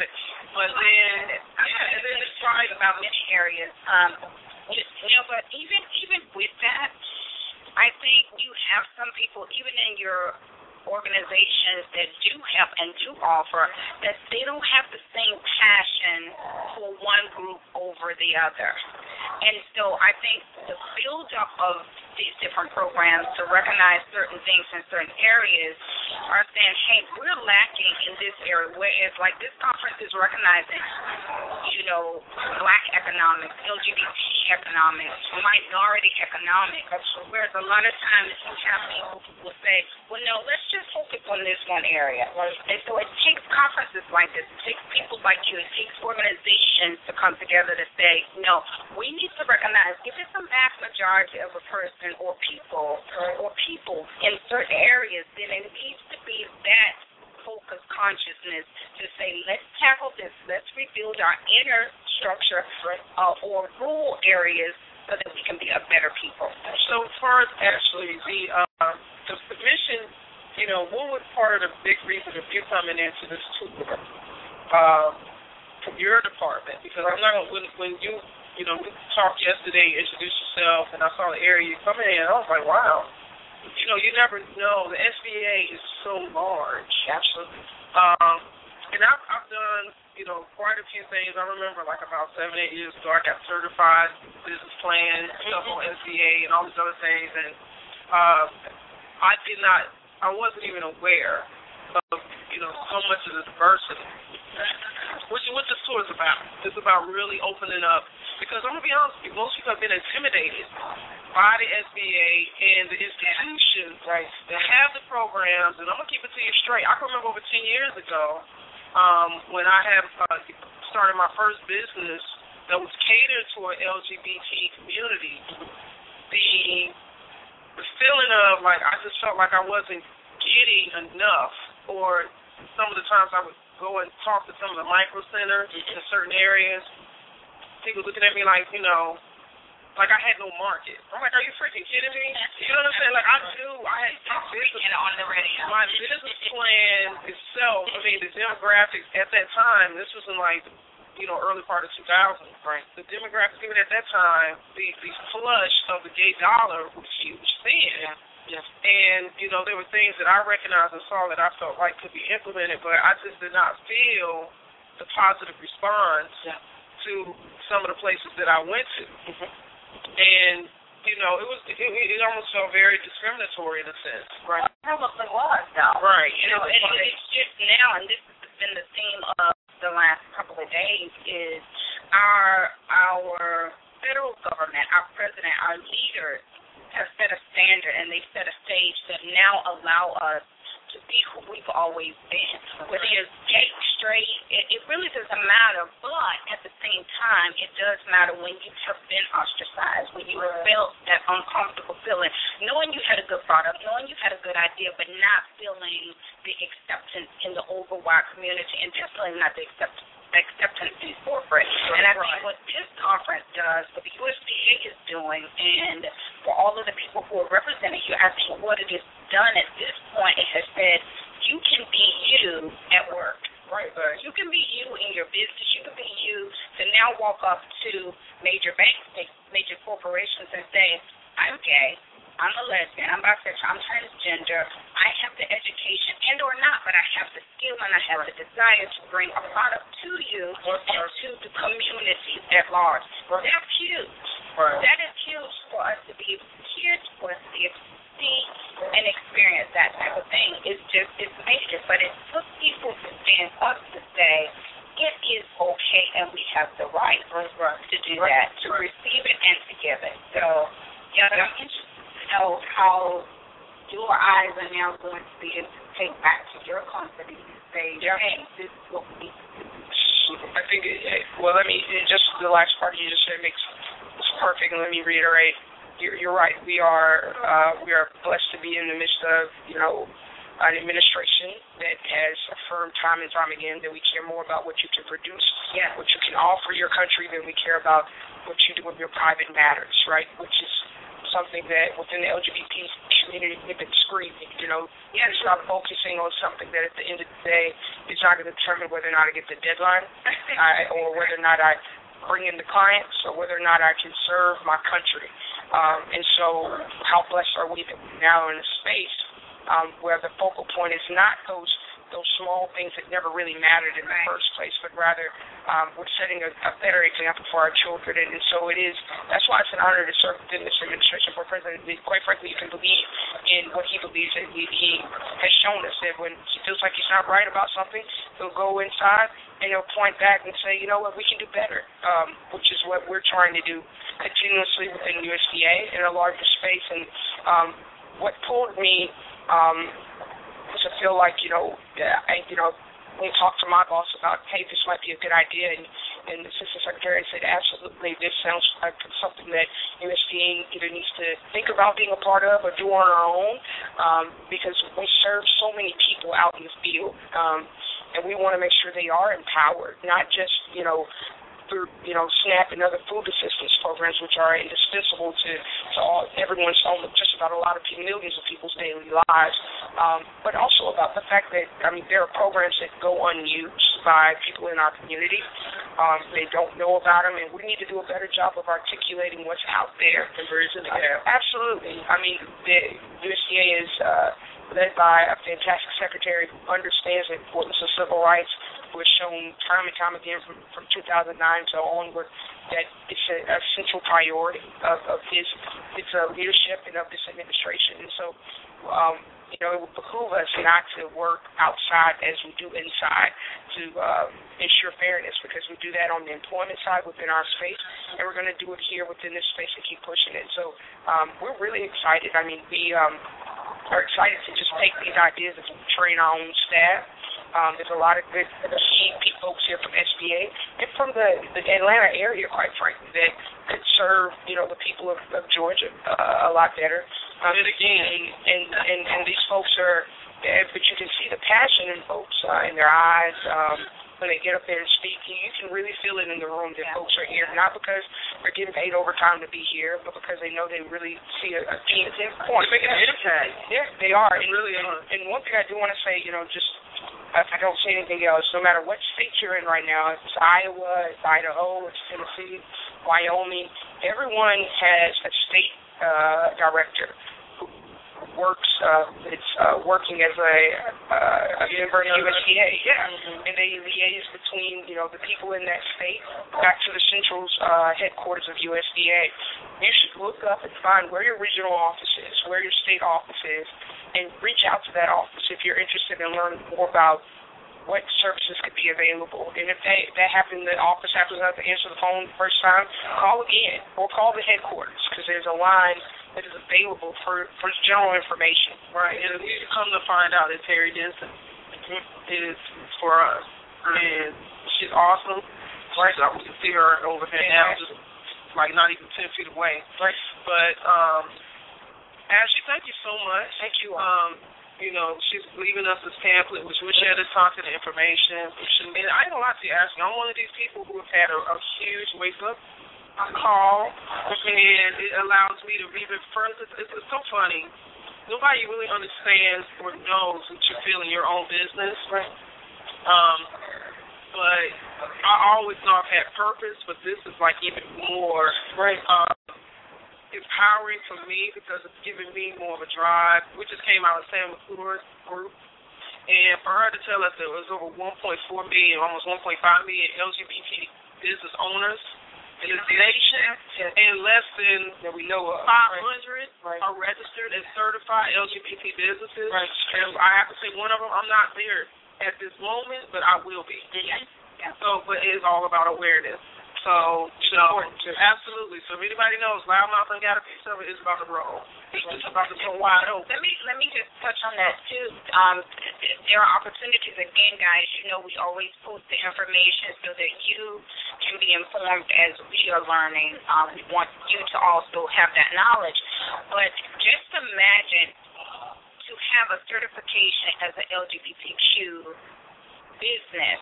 But then, yeah, and then it's right about many areas. Um, you know, but even even with that, I think you have some people, even in your organizations that do help and do offer, that they don't have the same passion for one group over the other. And so I think the build up of these different programs to recognize certain things in certain areas are saying, hey, we're lacking in this area. Whereas, like, this conference is recognizing, you know, black economics, LGBT economics, minority economics. Whereas a lot of times you have people who will say, well, no, let's just focus on this one area. And so it takes conferences like this, it takes people like you, it takes organizations to come together to say, no, we need to recognize if it's a mass majority of a person or people or people in certain areas, then it needs to be that focus consciousness to say, let's tackle this, let's rebuild our inner structure uh, or rural areas so that we can be a better people. So far as actually the uh, the, the mission, you know, what was part of the big reason of you coming into this tour? Um, your department because I'm not when when you you know we talked yesterday, introduce yourself, and I saw the area you coming in. I was like, wow. You know, you never know. The SBA is so large. Absolutely. Um, and I've, I've done, you know, quite a few things. I remember like about seven, eight years ago, I got certified business plan, stuff on SBA, and all these other things. And uh, I did not, I wasn't even aware of, you know, so much of the diversity. Which is what this tour is about. It's about really opening up. Because I'm gonna be honest with you, most people have been intimidated by the SBA and the institutions Right. that have the programs. And I'm gonna keep it to you straight. I can remember over 10 years ago um, when I had uh, started my first business that was catered to an LGBT community. The the feeling of like I just felt like I wasn't getting enough, or some of the times I would go and talk to some of the micro centers mm-hmm. in certain areas. People looking at me like, you know, like I had no market. I'm like, are you freaking kidding me? You know what I'm saying? Like I do. I had *laughs* my business on the radio. my business plan itself, I mean, the demographics at that time, this was in like, you know, early part of 2000. Right. The demographics even at that time, the the flush of the gay dollar was huge then. Yeah. And you know, there were things that I recognized and saw that I felt like could be implemented, but I just did not feel the positive response Yeah. to some of the places that I went to. Mm-hmm. And you know, it was it, it almost felt very discriminatory in a sense. Right. Probably was though. Right. You know, And and it's it's just now, and this has been the theme of the last couple of days, is our our federal government, our president, our leaders have set a standard and they set a stage that now allow us to be who we've always been. Whether you're gay, straight, it, it really doesn't matter. But at the same time, it does matter when you have been ostracized, when you have felt that uncomfortable feeling, knowing you had a good product, knowing you had a good idea, but not feeling the acceptance in the overall community, and definitely not the acceptance acceptance in corporate. And I think what this conference does, what the USDA is doing, and for all of the people who are representing you, I think what it has done at this point, it has said you can be you at work. Right, right. You can be you in your business. You can be you to now walk up to major banks, major corporations, and say, "I'm gay. I'm a lesbian. I'm bisexual. I'm transgender. I have the education, and or not, but I have the skill and I have the desire to bring a product to you and to the community at large." That's huge. Right. That is huge for us to be here for us to be able to see and experience that type of thing. It's just it's major, but it took people to stand up to say it is okay and we have the right to do that, to receive it and to give it. So yeah, I'm interested know how your eyes are now going to be able to take back to your company and say, Yeah. hey, this is what we I think, well, let me, just the last part you just said makes perfect, and let me reiterate. You're, you're right. We are uh, we are blessed to be in the midst of you know an administration that has affirmed time and time again that we care more about what you can produce, Yeah. what you can offer your country, than we care about what you do with your private matters, right? Which is something that within the LGBT community we've been screaming. You know, yeah, stop focusing on something that at the end of the day is not going to determine whether or not I get the deadline, *laughs* I, or whether or not I bring in the clients, or whether or not I can serve my country. Um, and so, how blessed are we that we're now in a space um, where the focal point is not those those small things that never really mattered in the first place, but rather um, we're setting a, a better example for our children. And, and so it is. That's why it's an honor to serve within this administration for President. Quite frankly, you can believe in what he believes in. He, he has shown us that when he feels like he's not right about something, he'll go inside and he'll point back and say, you know what, we can do better, um, which is what we're trying to do continuously within USDA in a larger space. And um, what pulled me um, was to feel like, you know, I, you know, we talked to my boss about, hey, this might be a good idea, and, and the assistant secretary said, absolutely, this sounds like something that USDA either needs to think about being a part of or do on our own, um, because we serve so many people out in the field, um, and we want to make sure they are empowered, not just, you know, through you know SNAP and other food assistance programs, which are indispensable to to all everyone's just about a lot of millions of people's daily lives. Um, but also about the fact that I mean there are programs that go unused by people in our community. Um, they don't know about them, and we need to do a better job of articulating what's out there. Bridging the gap. Absolutely. I mean, the USDA is uh, led by a fantastic secretary who understands the importance of civil rights who has shown time and time again from, from 2009 to onward that it's a, a central priority of, of his its uh, leadership and of this administration. And so, um, you know, it would behoove us not to work outside as we do inside to um, ensure fairness because we do that on the employment side within our space, and we're going to do it here within this space and keep pushing it. So um, we're really excited. I mean, we um, are excited to just take these ideas and train our own staff um, there's a lot of good key folks here from SBA and from the, the Atlanta area, quite frankly, that could serve you know the people of, of Georgia uh, a lot better. Um, and again, and, and and and these folks are, but you can see the passion in folks uh, in their eyes. Um, when they get up there and speak, you can really feel it in the room that folks are here, not because they're getting paid overtime to be here, but because they know they really see a, a team. Important. They're making an impact. Yeah, they are. And really, and, and one thing I do want to say, you know, just I don't say anything else, no matter what state you're in right now, if it's Iowa, it's Idaho, it's Tennessee, Wyoming, everyone has a state uh, director who works, uh, it's uh, working as a, uh, a member of USDA, yeah, mm-hmm. and they liaise between, you know, the people in that state back to the central uh, headquarters of USDA. You should look up and find where your regional office is, where your state office is, and reach out to that office if you're interested in learning more about what services could be available. And if they, that happen, the office happens not to answer the phone the first time, call again or call the headquarters because there's a line that is available for for general information. Right. And come to find out that Terri Denison is for us, and she's awesome. Right. So we can see her over here now, just like not even ten feet away. Right. But um Ashley, thank you so much. Thank you. Um, you know, she's leaving us this pamphlet, which we share this content and information. And I ain't gonna lie to you, Ashley, I'm one of these people who have had a, a huge wake up call, and it allows me to even further. It's, it's, it's so funny. Nobody really understands or knows what you feel in your own business. Right. Um, but I always know I've had purpose, but this is like even more. Right. Um, empowering for me because it's giving me more of a drive. We just came out of Sam McClure's group, and for her to tell us there was over 1.4 million, almost 1.5 million LGBT business owners in this nation, and less than that we know of 500 right. are registered as certified LGBT businesses. Right. And I have to say, one of them, I'm not there at this moment, but I will be. Yeah. So, but it is all about awareness. So, you know, absolutely. So if anybody knows, LouddMouth and got a piece of it, it's about to roll. It's about to go wide open. Let me let me just touch on that too. Um, there are opportunities again, guys. You know, we always post the information so that you can be informed as we are learning. Um, we want you to also have that knowledge. But just imagine to have a certification as an LGBTQ business.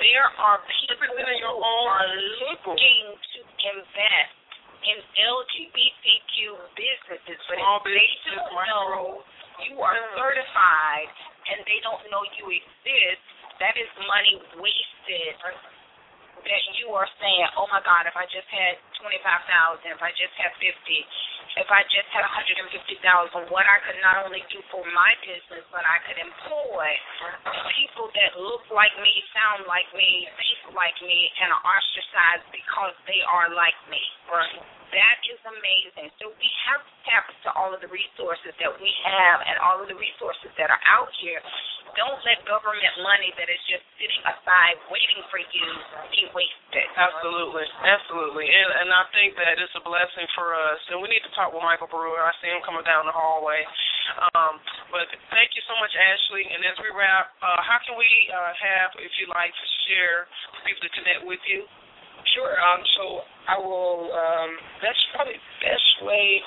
There are people who are looking to invest in LGBTQ businesses, but if they don't know you are certified and they don't know you exist, that is money wasted that you are saying, oh my God, if I just had 25000 if I just had 50 if I just had 150,000, what I could not only do for my business, but I could employ people that look like me, sound like me, think like me, and are ostracized because they are like me. Right. That is amazing. So we have to tap into all of the resources that we have and all of the resources that are out here don't let government money that is just sitting aside waiting for you be wasted. Absolutely, absolutely, and and I think that it's a blessing for us. And we need to talk with Michael Brewer. I see him coming down the hallway. Um, but thank you so much, Ashley. And as we wrap, uh, how can we uh, have, if you'd like, to share people to connect with you? Sure. Um, so I will. Um, that's probably the best way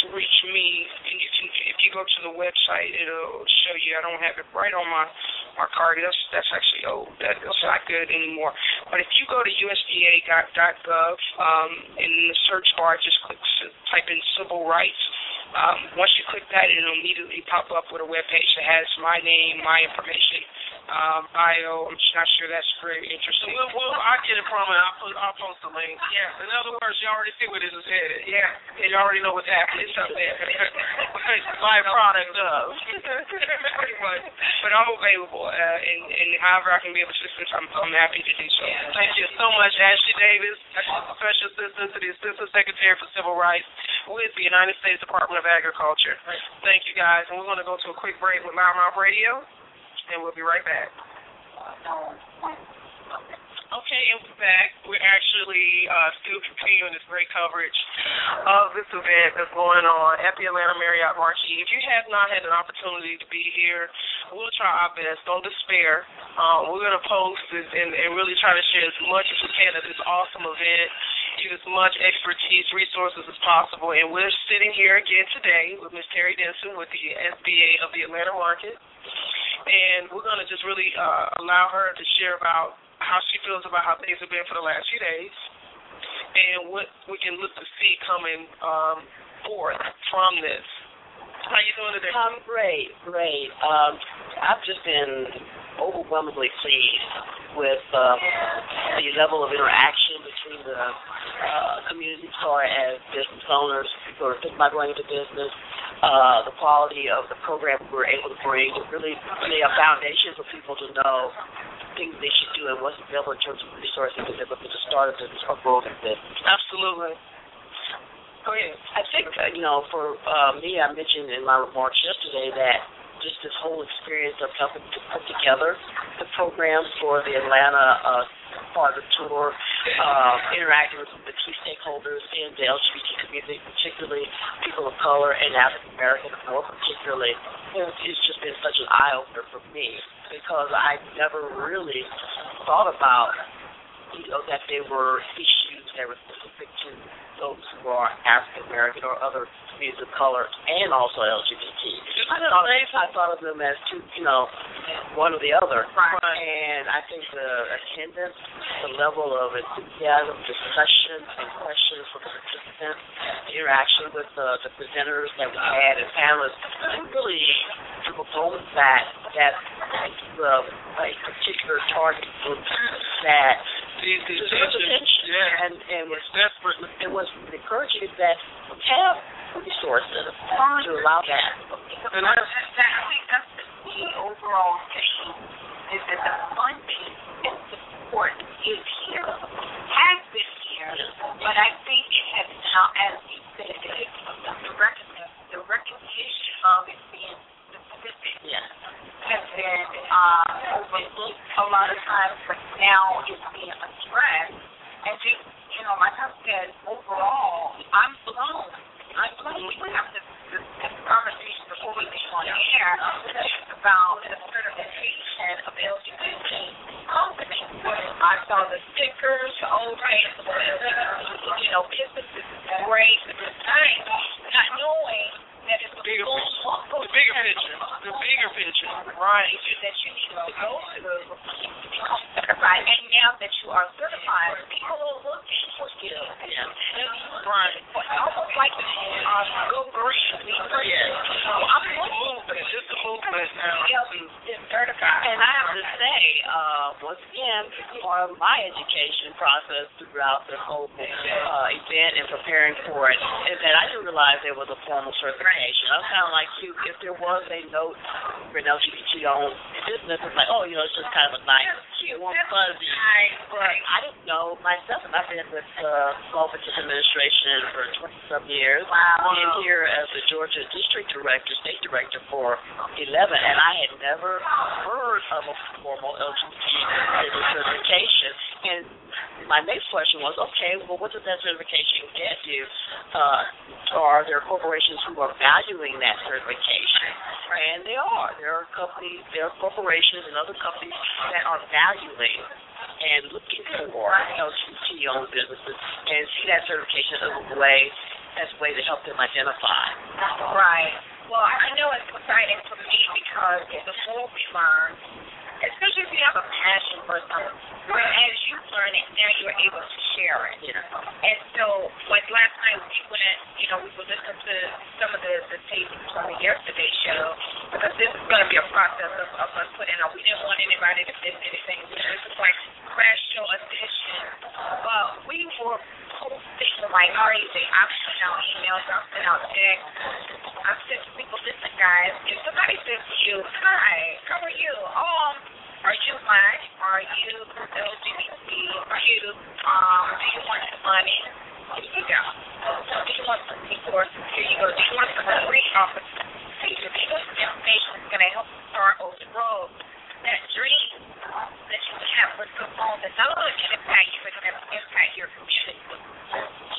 to reach me, and you can if you go to the website, it'll show you. I don't have it right on my Marcardi. That's that's actually old. That, that's not good anymore. But if you go to USDA.gov, um, in the search bar, just click type in civil rights. Um, once you click that, it'll immediately pop up with a web page that has my name, my information, um, bio. I'm just not sure that's very interesting. We'll, we'll, I'll get it from it. I'll, put, I'll post the link. Yeah. In other words, you already see where this is headed. Yeah. And you already know what's happening. It's there. Byproduct of. But I'm available, uh, and, however I can be of assistance, I'm, I'm happy to do so. Thank you so much, Ashley Davis, Special Assistant to the Assistant Secretary for Civil Rights with the United States Department of Agriculture. Thank you, guys. And we're going to go to a quick break with LouddMouth Radio, and we'll be right back. Okay, and we're back. We're actually uh, still continuing this great coverage of this event that's going on at the Atlanta Marriott Marquis. If you have not had an opportunity to be here, we'll try our best. Don't despair. Um, we're going to post and, and, and really try to share as much as we can of this awesome event, give as much expertise, resources as possible. And we're sitting here again today with Ms. Terri Denison with the SBA of the Atlanta Market. And we're going to just really uh, allow her to share about how she feels about how things have been for the last few days, and what we can look to see coming um, forth from this. How you doing today? I'm great, great. Um, I've just been overwhelmingly pleased with uh, the level of interaction between the uh, community as far as business owners, who are thinking about going into business, uh, the quality of the program we were able to bring really lay a foundation for people to know things they should do and what's available in terms of resources if they're looking to start a business or grow their. Absolutely. Go ahead. I think, uh, you know, for uh, me, I mentioned in my remarks yesterday that just this whole experience of helping to put together the programs for the Atlanta uh, part of the tour, uh, interacting with the key stakeholders in the LGBT community, particularly people of color and African American, more particularly, it's just been such an eye opener for me because I never really thought about, you know, that there were issues that were specific to those who are African American or other communities of color and also LGBT. I thought, I thought of them as two, you know, one or the other. Right. And I think the attendance, the level of enthusiasm, discussion, and questions from the participants, the interaction with the, the presenters that we had and panelists, it really took a home that that the a particular target group that These deserves attention. Yeah. And and was and what's encouraging that have resources to allow that. And I the overall thing is that the funding and support is here, has been here, but I think it has now, as you said, the, recognition, the recognition of it being specific Yeah. has been uh, overlooked a lot of times, but now it's being addressed. And just, you know, like I said, overall, I'm blown. I'm blown. We have this, conversation before we about the certification of LGBT companies. I saw the stickers, oh, right, you know, businesses is great, it's nice, not knowing that it's Bigger picture. The bigger picture. The bigger picture. Right. that you need to go through certified. And now that you are certified, people are looking for you. Yeah. Right. Almost like uh, go green, be green. Yeah. So I'm It's a looking movement. It's a movement now. certified. And I have to say, uh, once again, part of my education process throughout the whole uh, event and preparing for it is that I didn't realize there was a formal certification. I was kind of like you, if there was a note for an LGBT owned business, it's like, oh, you know, it's just kind of a nice, warm, fuzzy. But I didn't know myself, and I've been with uh, Small Business Administration for 20 some years. Wow. And here as the Georgia District Director, State Director for 11, and I had never heard of a formal LGBT certification. And my next question was, okay, well, what does that certification get you? Uh, are there corporations who are valuing that certification? And they are. There are companies, there are corporations and other companies that are valuing and looking for LGBT-owned businesses and see that certification as a way, as a way to help them identify. Right. Well, I know it's exciting for me because the more we learn, especially if you have a passion for something. Whereas you learn it, now you're able to share it. Yeah. And so, like last night, we went, you know, we were listening to some of the, the tapings from the yesterday show because this is going to be a process of, of us putting out. We didn't want anybody to miss anything. This is like crash show edition. But we were posting like crazy. I'm sending out emails, I'm sending out texts. I'm saying to people, listen, guys, if somebody says to you, hi, how are you? Um, are you black? Are you LGBT? Are you, um, do you want money? Here you go. Do you want some resources? Here you go. Do you want some opportunities? Do you want some information going to help start over the road? That dream that you have phone that not only can impact you, but can impact your community.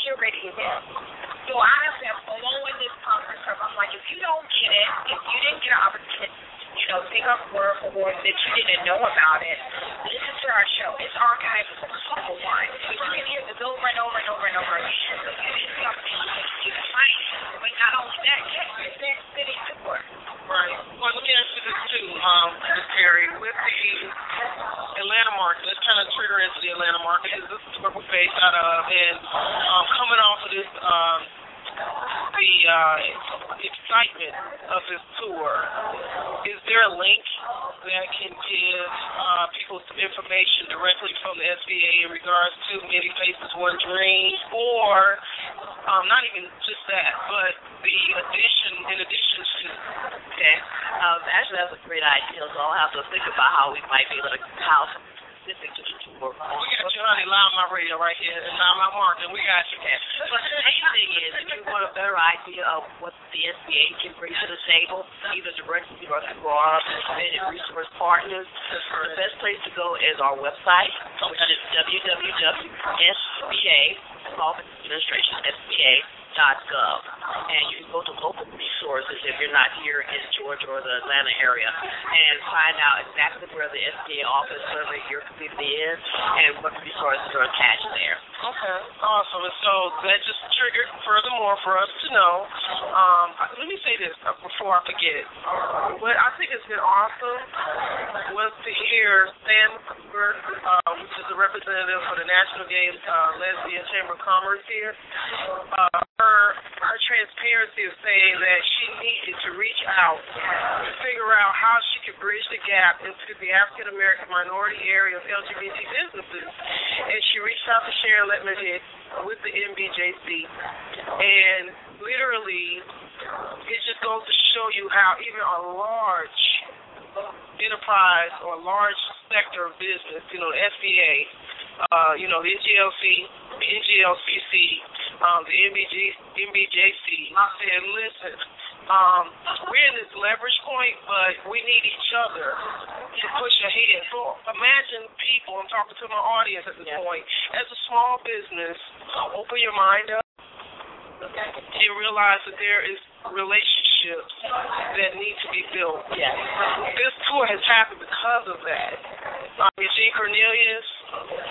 You're ready to hit. So I have been following this conference. I'm like, if you don't get it, if you didn't get an opportunity, you know, pick up for word that you didn't know about it, listen to our show. It's archived for a couple times. You can hear this over and over and over and over again. You can find. But not only that, check your city tour. Right. Well, let me ask you this too, um, Ms. Terri. With the Atlanta market, let's kind of trigger into the Atlanta market because this is where we're based out of, and um, coming off of this, um, the uh, excitement of this tour, is there a link that can give uh, people some information directly from the SBA in regards to Many Faces One Dream, or um, not even just that, but the addition, in addition to Okay. Um, actually, that's a great idea. So I'll have to think about how we might be able to how specific to the tour. We got you, honey, live on my radio right here, and now my market. We got you. But the main thing is, if you want a better idea of what the SBA can bring to the table, either directly or through our embedded resource partners, the best place to go is our website, which is www.sba, Small Business Administration, SBA, gov, and you can go to local resources if you're not here in Georgia or the Atlanta area, and find out exactly where the SBA office survey your community is and what resources are attached there. Okay, awesome. And so that just triggered furthermore for us to know. Um, let me say this before I forget. What I think has been awesome was to hear Sam Cooper, uh, which is the representative for the National Gay uh, Lesbian Chamber of Commerce here. Uh, her her transparency of saying that she needed to reach out to figure out how she could bridge the gap into the African American minority area of LGBT businesses, and she reached out to Sharon Lettman with the NBJC, and literally, it just goes to show you how even a large enterprise or a large sector of business, you know, the SBA, uh, you know, the NGLC, the NGLCC, um, the MBG, NBJC, I said, listen, um, we're in this leverage point, but we need each other to push ahead. So imagine people, I'm talking to my audience at this Yeah. point, as a small business, open your mind up and realize that there is relationships that need to be built. Yes. This tour has happened because of that. Um, Eugene Cornelius,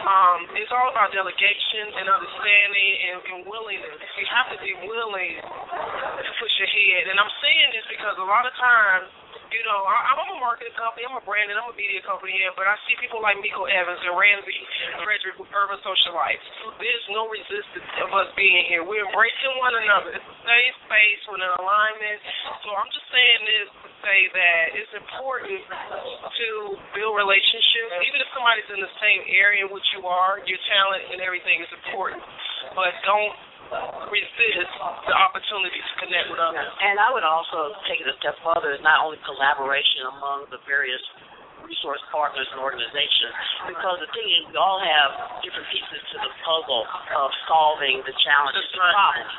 um, it's all about delegation and understanding and, and willingness. You have to be willing to push ahead. And I'm saying this because a lot of times, you know, I, I'm a marketing company, I'm a brand, and I'm a media company here, but I see people like Miko Evans and Ramsey Frederick with Urban Socialites. There's no resistance of us being here. We're embracing one another. It's a safe space with an alignment. So I'm just saying this to say that it's important to build relationships. Even if somebody's in the same area in which you are, your talent and everything is important. But don't resist the opportunity to connect with others. And I would also take it a step further, not only collaboration among the various resource partners and organizations, because the thing is, we all have different pieces to the puzzle of solving the challenges and right. problems.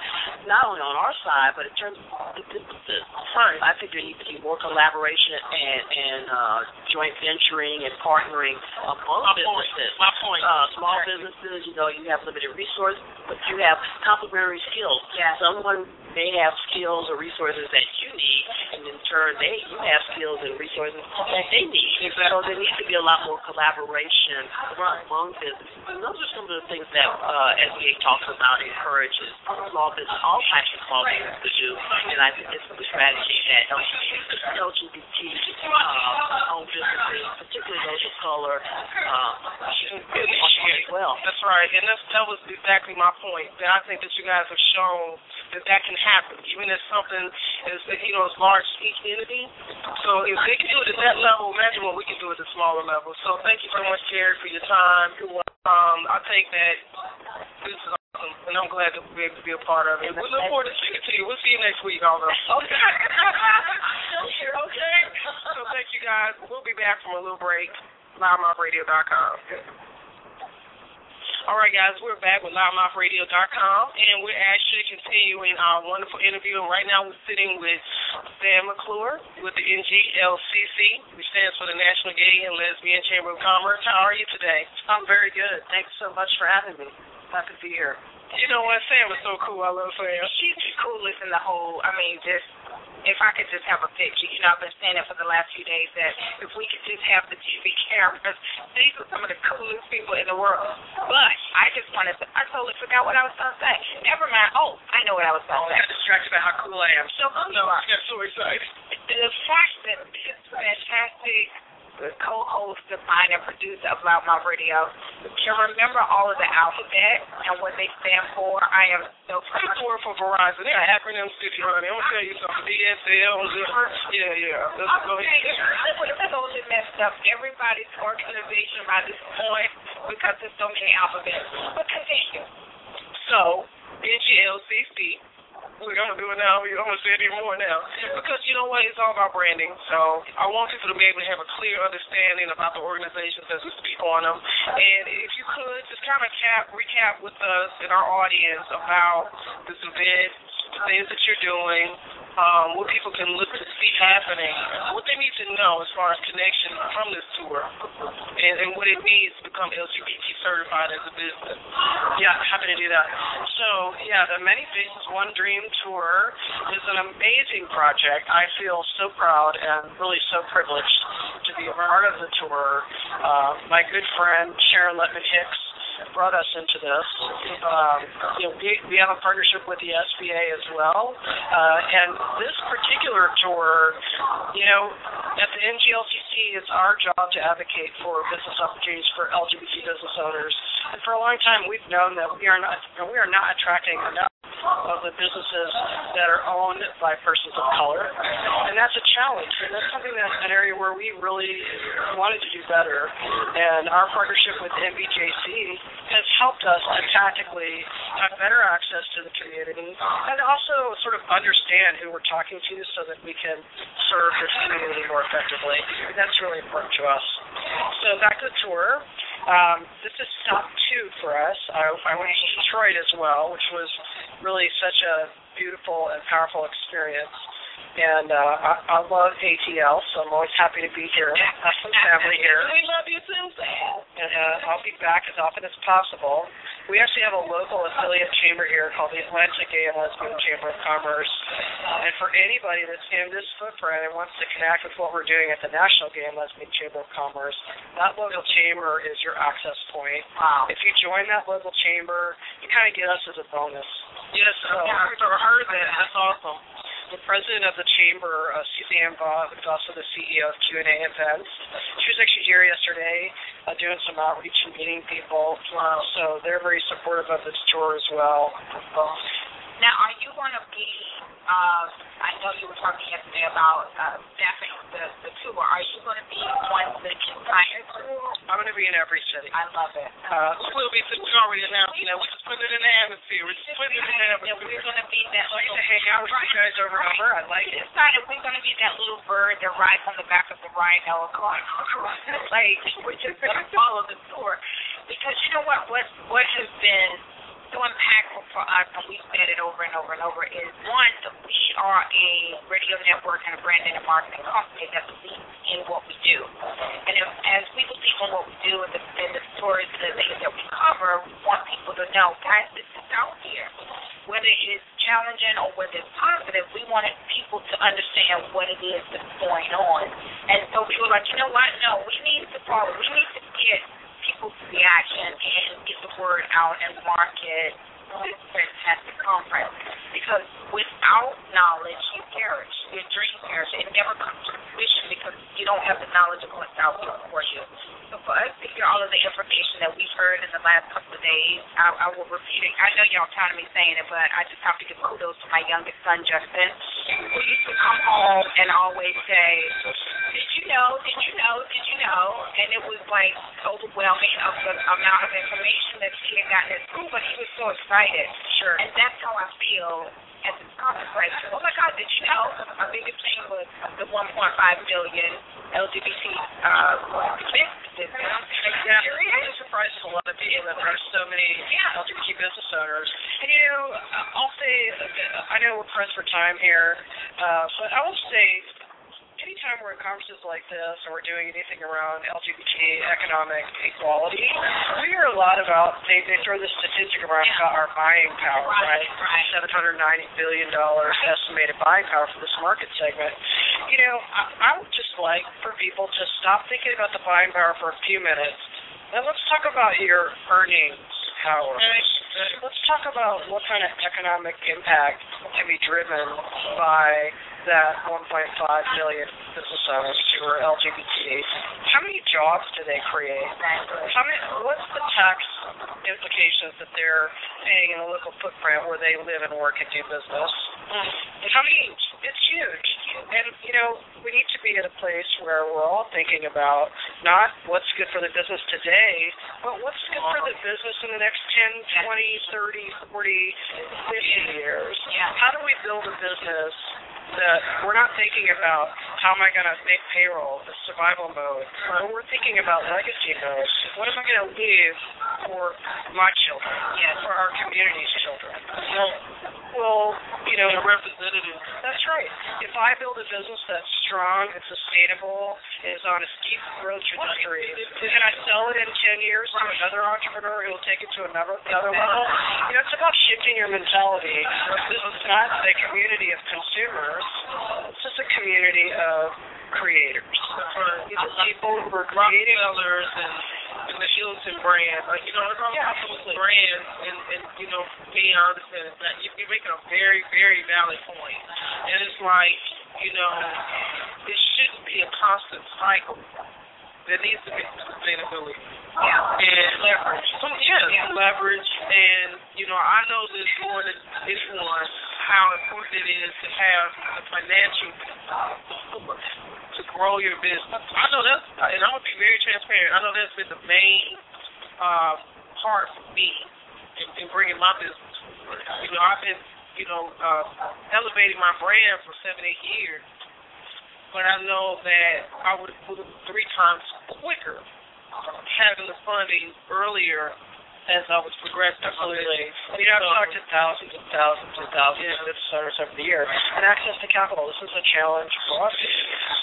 Not only on our side, but in terms of the businesses. Right. I think there needs to be more collaboration and, and uh, joint venturing and partnering among My point. My point. Uh, small Exactly. businesses, you know, you have limited resources, but you have complementary skills. Yeah. Someone may have skills or resources that you need, and in turn, they you have skills and resources that they need. Exactly. So there needs to be a lot more collaboration among businesses. And those are some of the things that uh, SBA talks about, encourages small business, all types of small business to do. And I think it's a strategy that LGBT uh, owned businesses, particularly those of color, uh, Initiate. well. That's right, and that's that was exactly my point. That I think that you guys have shown that that can happen, even if something is you know as large as each entity. So if they can do it at that level, imagine what we can do at the smaller level. So thank you so much, Jerry, for your time. Um, I think that this is awesome, and I'm glad that we're able to be a part of it. We look forward to speaking to you. We'll see you next week, although. Okay. *laughs* okay. So thank you guys. We'll be back from a little break. LouddMouthRadio.com. All right, guys, we're back with LouddMouthRadio.com, and we're actually continuing our wonderful interview. And right now, we're sitting with Sam McClure with the NGLCC, which stands for the National Gay and Lesbian Chamber of Commerce. How are you today? I'm very good. Thanks so much for having me. Happy to be here. You know what? Sam is so cool. I love Sam. She's the coolest in the whole. I mean, just if I could just have a picture, you know, I've been saying it for the last few days that if we could just have the TV cameras, these are some of the coolest people in the world. But I just wanted to, I totally forgot what I was going to say. Never mind. Oh, I know what I was going to say. got distracted by how cool I am. So cool No, you are. I got so excited. The fact that this fantastic the co-host, designer, and producer of LouddMouth Radio can remember all of the alphabet and what they stand for. I am so proud. for for Verizon. They're acronyms, city honey. I'm gonna tell you something. DSL. Yeah, yeah. Let's go Okay, ahead. I would have totally messed up everybody's organization by this point because there's so many alphabets. But continue. So, NGLCC. *laughs* We're gonna do it now. We're gonna say even more now *laughs* because you know what? It's all about branding. So I want people to be able to have a clear understanding about the organizations as we speak on them. And if you could just kind of cap recap with us and our audience about this event, the things that you're doing, um, what people can look to see happening, what they need to know as far as connection from this tour, and, and what it means to become LGBT certified as a business. Yeah, happy to do that. So, yeah, the Many Faces One Dream Tour is an amazing project. I feel so proud and really so privileged to be a part of the tour. Uh, my good friend Sharon Lettman Hicks brought us into this. Um, you know, we, we have a partnership with the SBA as well, uh, and this particular tour, you know, at the NGLCC, it's our job to advocate for business opportunities for LGBT business owners. And for a long time, we've known that we are not we are not attracting enough of the businesses that are owned by persons of color, and that's a challenge. And that's something that's an area where we really wanted to do better. And our partnership with NBJC has helped us to tactically have better access to the community and also sort of understand who we're talking to so that we can serve this community more effectively. And that's really important to us. So back to the tour. Um, this is stop two for us. I, I went to Detroit as well, which was really such a beautiful and powerful experience. And uh, I, I love ATL, so I'm always happy to be here. I have some family here. We love you too, Sam. And uh, I'll be back as often as possible. We actually have a local affiliate chamber here called the Atlanta Gay and Lesbian Chamber of Commerce. And for anybody that's in this footprint and wants to connect with what we're doing at the National Gay and Lesbian Chamber of Commerce, that local chamber is your access point. Wow. If you join that local chamber, you kind of get us as a bonus. Yes, uh, I heard that. That's awesome. The president of the chamber, uh, Suzanne Vaught, who's also the CEO of Q&A Events, she was actually here yesterday uh, doing some outreach and meeting people. Uh, so they're very supportive of this tour as well. Now, are you going to be? Uh, I know you were talking yesterday about uh, staffing the the tour. Are you going to be on the entire tour? I'm going to be in every city. I love it. Uh, we'll be, we already announced, you know, we're just putting it in the atmosphere. We're just putting it in the Yeah, atmosphere. we're going to be that I like to hang out with you guys over and over. I like it. decided we're going to be that little bird that rides on the back of the rhino going the. *laughs* We're just going to follow the tour because you know what? What what has been so impactful for us, and we've said it over and over and over, is one, we are a radio network and a branding and marketing company that believes in what we do. And if, as we believe in what we do and the, and the stories, and the things that we cover, we want people to know, guys, this is out here. whether it's challenging or whether it's positive, we wanted people to understand what it is that's going on. And so we were like, you know what? No, we need to follow. We need to get people's reaction and get the word out and market this fantastic conference. Because without knowledge, you perish. Your dream perishes. It never comes to fruition because you don't have the knowledge of what's out there for you. So for us to hear all of the information that we've heard in the last couple of days, I, I will repeat it. I know y'all tired of me saying it, but I just have to give kudos to my youngest son, Justin, who used to come home and always say, did you know, did you know, did you know? And it was like overwhelming of the amount of information that he had gotten at school, but he was so excited. Sure. And that's how I feel at the conference. Like, oh my God, did you know? My biggest thing was the 1.5 million LGBT uh, businesses. And I'm yeah, it surprises a lot of people that there are so many Yeah. LGBT business owners. And you know, I'll say, I know we're pressed for time here, uh, but I will say, anytime we're in conferences like this or we're doing anything around LGBT economic equality, we hear a lot about they they throw this statistic around about our buying power, Right, right? right. Seven hundred ninety billion dollars estimated buying power for this market segment. You know, I, I would just like for people to stop thinking about the buying power for a few minutes, and let's talk about your earnings power. Let's talk about what kind of economic impact can be driven by that 1.5 million business owners who are LGBT. How many jobs do they create? How many? What's the tax implications that they're paying in a local footprint where they live and work and do business? And how many? It's huge. And you know, we need to be at a place where we're all thinking about not what's good for the business today, but what's good for the business in the next 10, 20, 30, 40, 50 years. How do we build a business that we're not thinking about how am I going to make payroll, the survival mode, but we're thinking about legacy mode. What am I going to leave for my children, Yes. for our community's children? Well, you know, representative. that's right. If I build a business that's strong and sustainable, is on a steep growth trajectory, can I sell it in 10 years to another entrepreneur who will take it to another, another level? You know, it's about shifting your mentality. This is not a community of consumers. It's just a community of creators. These are people who are creating. Rockefellers and, and the Hilton brand. Like, you know, it's all Yeah, those brands. And, and, you know, me, I understand that you- you're making a very, very valid point. And it's like, you know, it shouldn't be a constant cycle. There needs to be sustainability. Yeah. And leverage. Some, yeah, leverage. And, you know, I know this more than anyone how important it is to have the financial support to grow your business. I know that's, and I'm to be very transparent, I know that's been the main uh, part for me in, in bringing my business. You know, I've been, you know, uh, elevating my brand for seven, eight years. But I know that I would move three times quicker having the funding earlier as I was progressing. Absolutely. You know, I've talked to thousands and thousands and thousands of business owners over the year. And access to capital, this is a challenge for us.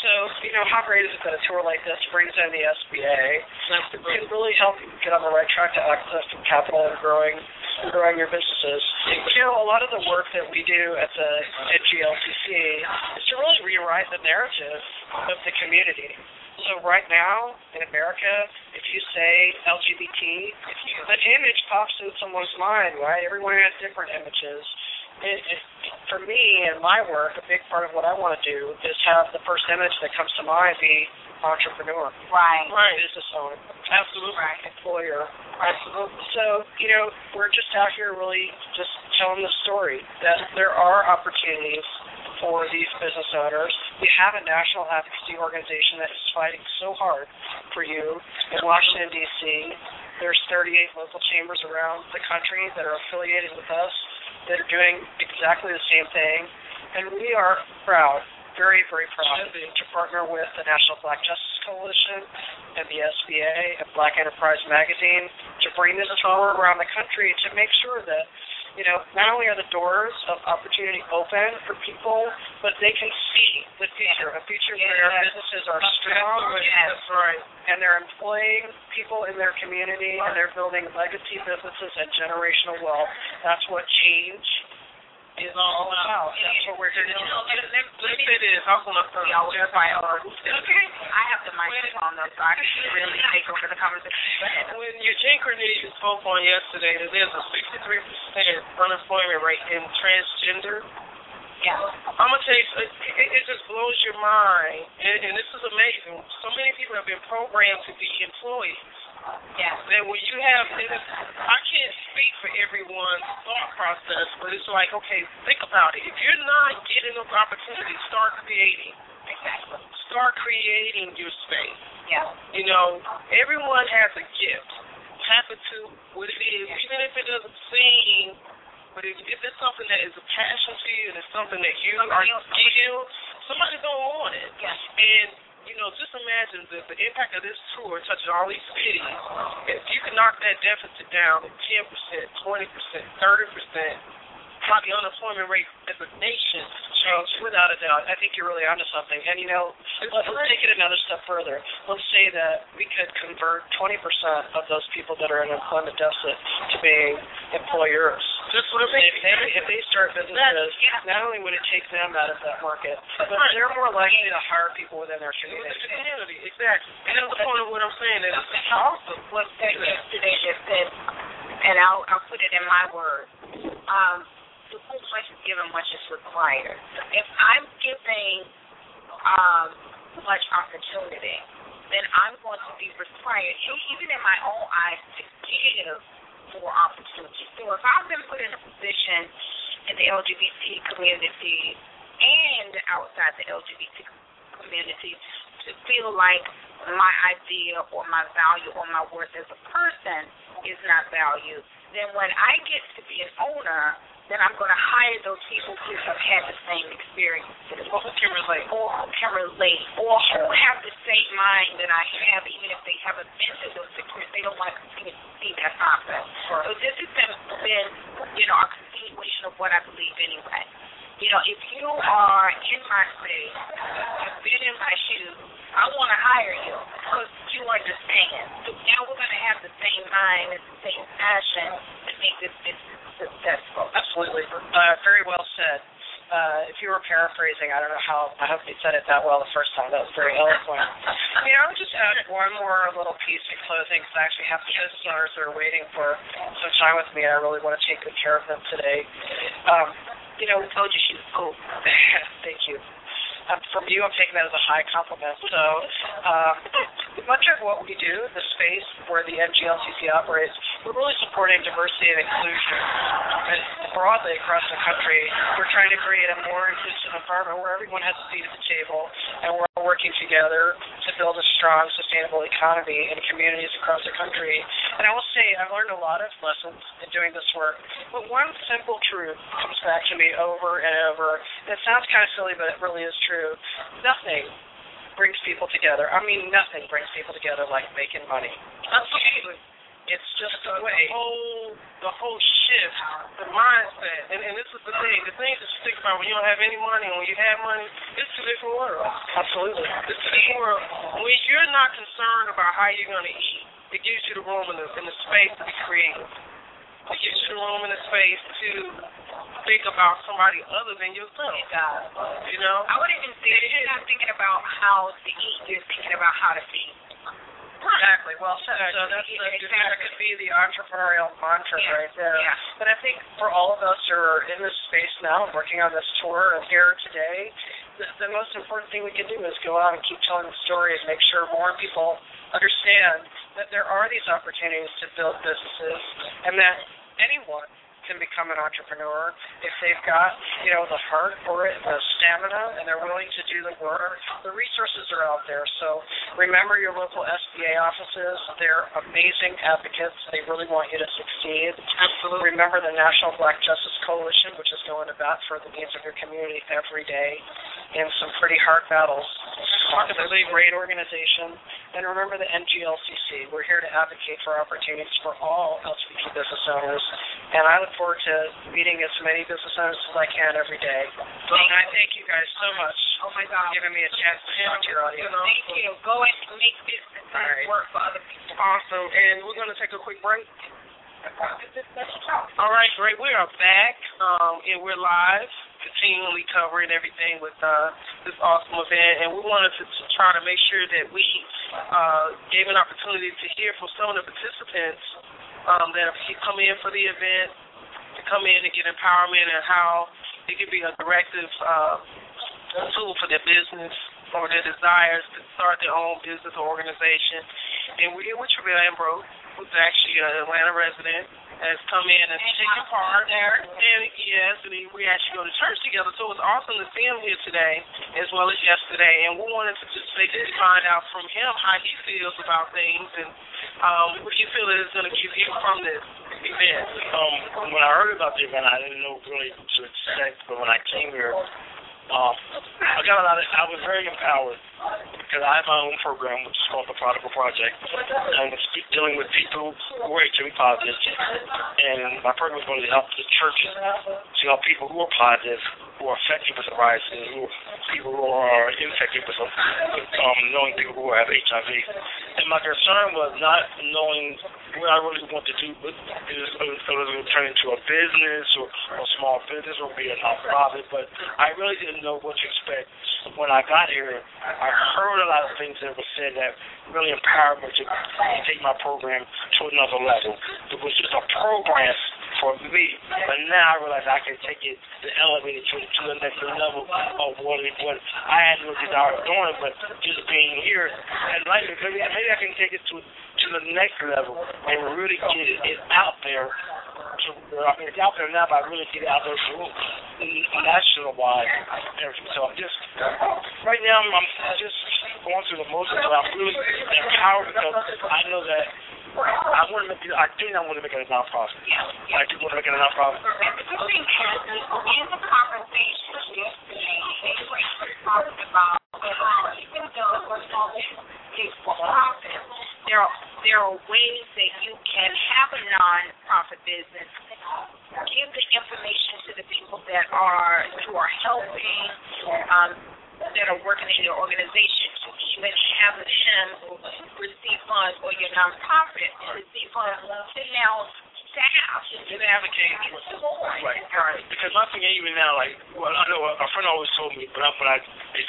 So, you know, how great is it that a tour like this brings in the SBA can really help you get on the right track to access to capital and growing and growing your businesses. You know, a lot of the work that we do at the at GLCC is to really rewrite the narrative of the community. So right now in America, if you say LGBT, if you, an image pops in someone's mind, right? Everyone has different images. It, it, for me and my work, a big part of what I want to do is have the first image that comes to mind be entrepreneur, Right. Right. business owner, Absolutely. Right. employer. Absolutely. So, you know, we're just out here really just telling the story that there are opportunities for these business owners. We have a national advocacy organization that is fighting so hard for you in Washington, D.C. There's 38 local chambers around the country that are affiliated with us that are doing exactly the same thing. And we are proud, very, very proud to partner with the National Black Justice Coalition and the SBA and Black Enterprise Magazine to bring this tour around the country to make sure that, you know, not only are the doors of opportunity open for people, but they can see the future, a future where Yes. businesses are strong Yes. Right. and they're employing people in their community and they're building legacy businesses and generational wealth. That's what change is all about. Oh, that's what we're here to do. Let, let, let me say this. Uh, I was going to just fight on. Okay. I have the microphone though, so I can really take over the conversation. When Eugene Cornelius spoke on yesterday that there's a 63% unemployment rate in transgender, Yeah. I'm gonna tell you, it, it, it just blows your mind, and, and this is amazing. So many people have been programmed to be employees. Yeah. That when you have, I can't speak for everyone's thought process, but it's like, okay, think about it. If you're not getting those opportunities, start creating. Exactly. Start creating your space. Yeah. You know, everyone has a gift. Tap into what it is, even if it doesn't seem. But if, if it's something that is a passion to you and it's something that you are skilled, somebody gonna want it. Yeah. And you know, just imagine that the impact of this tour touches all these cities. If you can knock that deficit down to ten percent, twenty percent, thirty percent, how the unemployment rate as a nation changes. Without a doubt, I think you're really onto something. And you know, let's, let's take it another step further. Let's say that we could convert 20% of those people that are in employment deficit to being employers. Just what I'm If they, if they start businesses, not only would it take them out of that market, but they're more likely to hire people within their community. the community, exactly. And that's the point of what I'm saying. It's awesome. What said yesterday that said, and I'll, I'll put it in my words. Um, to whom much is given, much is required. If I'm giving um, much opportunity, then I'm going to be required, even in my own eyes, to give more opportunity. So if I've been put in a position in the LGBT community and outside the LGBT community to feel like my idea or my value or my worth as a person is not valued, then when I get to be an owner, then I'm going to hire those people who have had the same experiences. Well, who can relate? Or who can relate, or who have the same mind that I have, even if they haven't been through those experiences, they don't want to continue to see that happen. So this has been, been, you know, a continuation of what I believe anyway. You know, if you are in my space, have been in my shoes, I want to hire you because you understand. So now we're going to have the same mind and the same passion to make this business successful. Absolutely. Uh, very well said. Uh, if you were paraphrasing, I don't know how, I hope you said it that well the first time. That was very eloquent. I mean, I would just add one more little piece in closing because I actually have the business owners that are waiting for some time with me, and I really want to take good care of them today. Um, you know, I told you she was cool. *laughs* Thank you. Um, from you, I'm taking that as a high compliment. So, um, much of what we do, the space where the NGLCC operates, we're really supporting diversity and inclusion. And broadly across the country, we're trying to create a more inclusive environment where everyone has a seat at the table, and we're all working together to build a strong, sustainable economy in communities across the country. And I will say, I've learned a lot of lessons in doing this work, but one simple truth comes back to me over and over. And it sounds kind of silly, but it really is true. Nothing brings people together. I mean, nothing brings people together like making money. Absolutely. It's just the, way. the whole the whole shift, the mindset, and and this is the thing. The thing to think about when you don't have any money and when you have money, it's two different worlds. Absolutely. It's two different worlds. When you're not concerned about how you're gonna eat, it gives you the room and the, and the space to be creative. It gives you room and the space to think about somebody other than yourself. It does. You know. I wouldn't even say that you're not thinking about how to eat, you're thinking about how to feed. Exactly. Well said. So that's the, Exactly. that could be the entrepreneurial mantra Yeah. right there. Yeah. But I think for all of us who are in this space now, working on this tour and here today, the, the most important thing we can do is go out and keep telling the story and make sure more people understand that there are these opportunities to build businesses and that anyone can become an entrepreneur if they've got, you know, the heart for it, the stamina, and they're willing to do the work. The resources are out there. So remember your local SBA offices. They're amazing advocates. They really want you to succeed. Absolutely. Remember the National Black Justice Coalition, which is going to bat for the needs of your community every day in some pretty hard battles. It's a really great organization. And remember the NGLCC. We're here to advocate for opportunities for all LGBT business owners. And I look forward to meeting as many business owners as I can every day. And I thank you guys so much Oh my God. for giving me a chance to talk to your audience. Thank you. Go and make business right. work for other people. Awesome. And we're gonna take a quick break. All right, great. We are back, um, and we're live, continually covering everything with uh, this awesome event. And we wanted to, to try to make sure that we uh, gave an opportunity to hear from some of the participants um, that have come in for the event, to come in and get empowerment and how it could be a directive uh, tool for their business or their desires to start their own business or organization. And we're here with Travell Ambrose, who's actually an Atlanta resident has come in and, and taken part. There. And yes, and we actually go to church together. So it was awesome to see him here today, as well as yesterday. And we wanted to just basically find out from him how he feels about things and um, what you feel is going to give you from this event. Um, when I heard about the event, I didn't know really what to expect. But when I came here, um, I got a lot of, I was very empowered because I have my own program, which is called the Prodigal Project, and it's dealing with people who are HIV positive. And my program is going to help the churches to help people who are positive, who are affected with the virus, and who people who are infected with, um, knowing people who have HIV. And my concern was not knowing what I really want to do, but is it was going to turn into a business or, or a small business or be a nonprofit, but I really didn't know what to expect. When I got here, I heard a lot of things that were said that really empowered me to take my program to another level. It was just a program for me, but now I realize I can take it to elevate it to, to the next level of what it what I had no desire of doing, but just being here and like maybe maybe I can take it to to the next level and really get it out there. I mean, it's out there now, but I really get out there national wide. So I'm just right now I'm, I'm just going through the motions, but I'm really empowered because I know that I want to make I think I want to make it a nonprofit. I do want to make it a nonprofit. The thing is, in the conversation yesterday, they were talking about how even though we're small for profit, there are there are ways that you can have a non-profit business. Give the information to the people that are who are helping, um, that are working in your organization even have them receive funds or your nonprofit receive funds to now staff to advocate right, right. Because my thing even now, like, well, I know uh, a, a friend always told me, but when I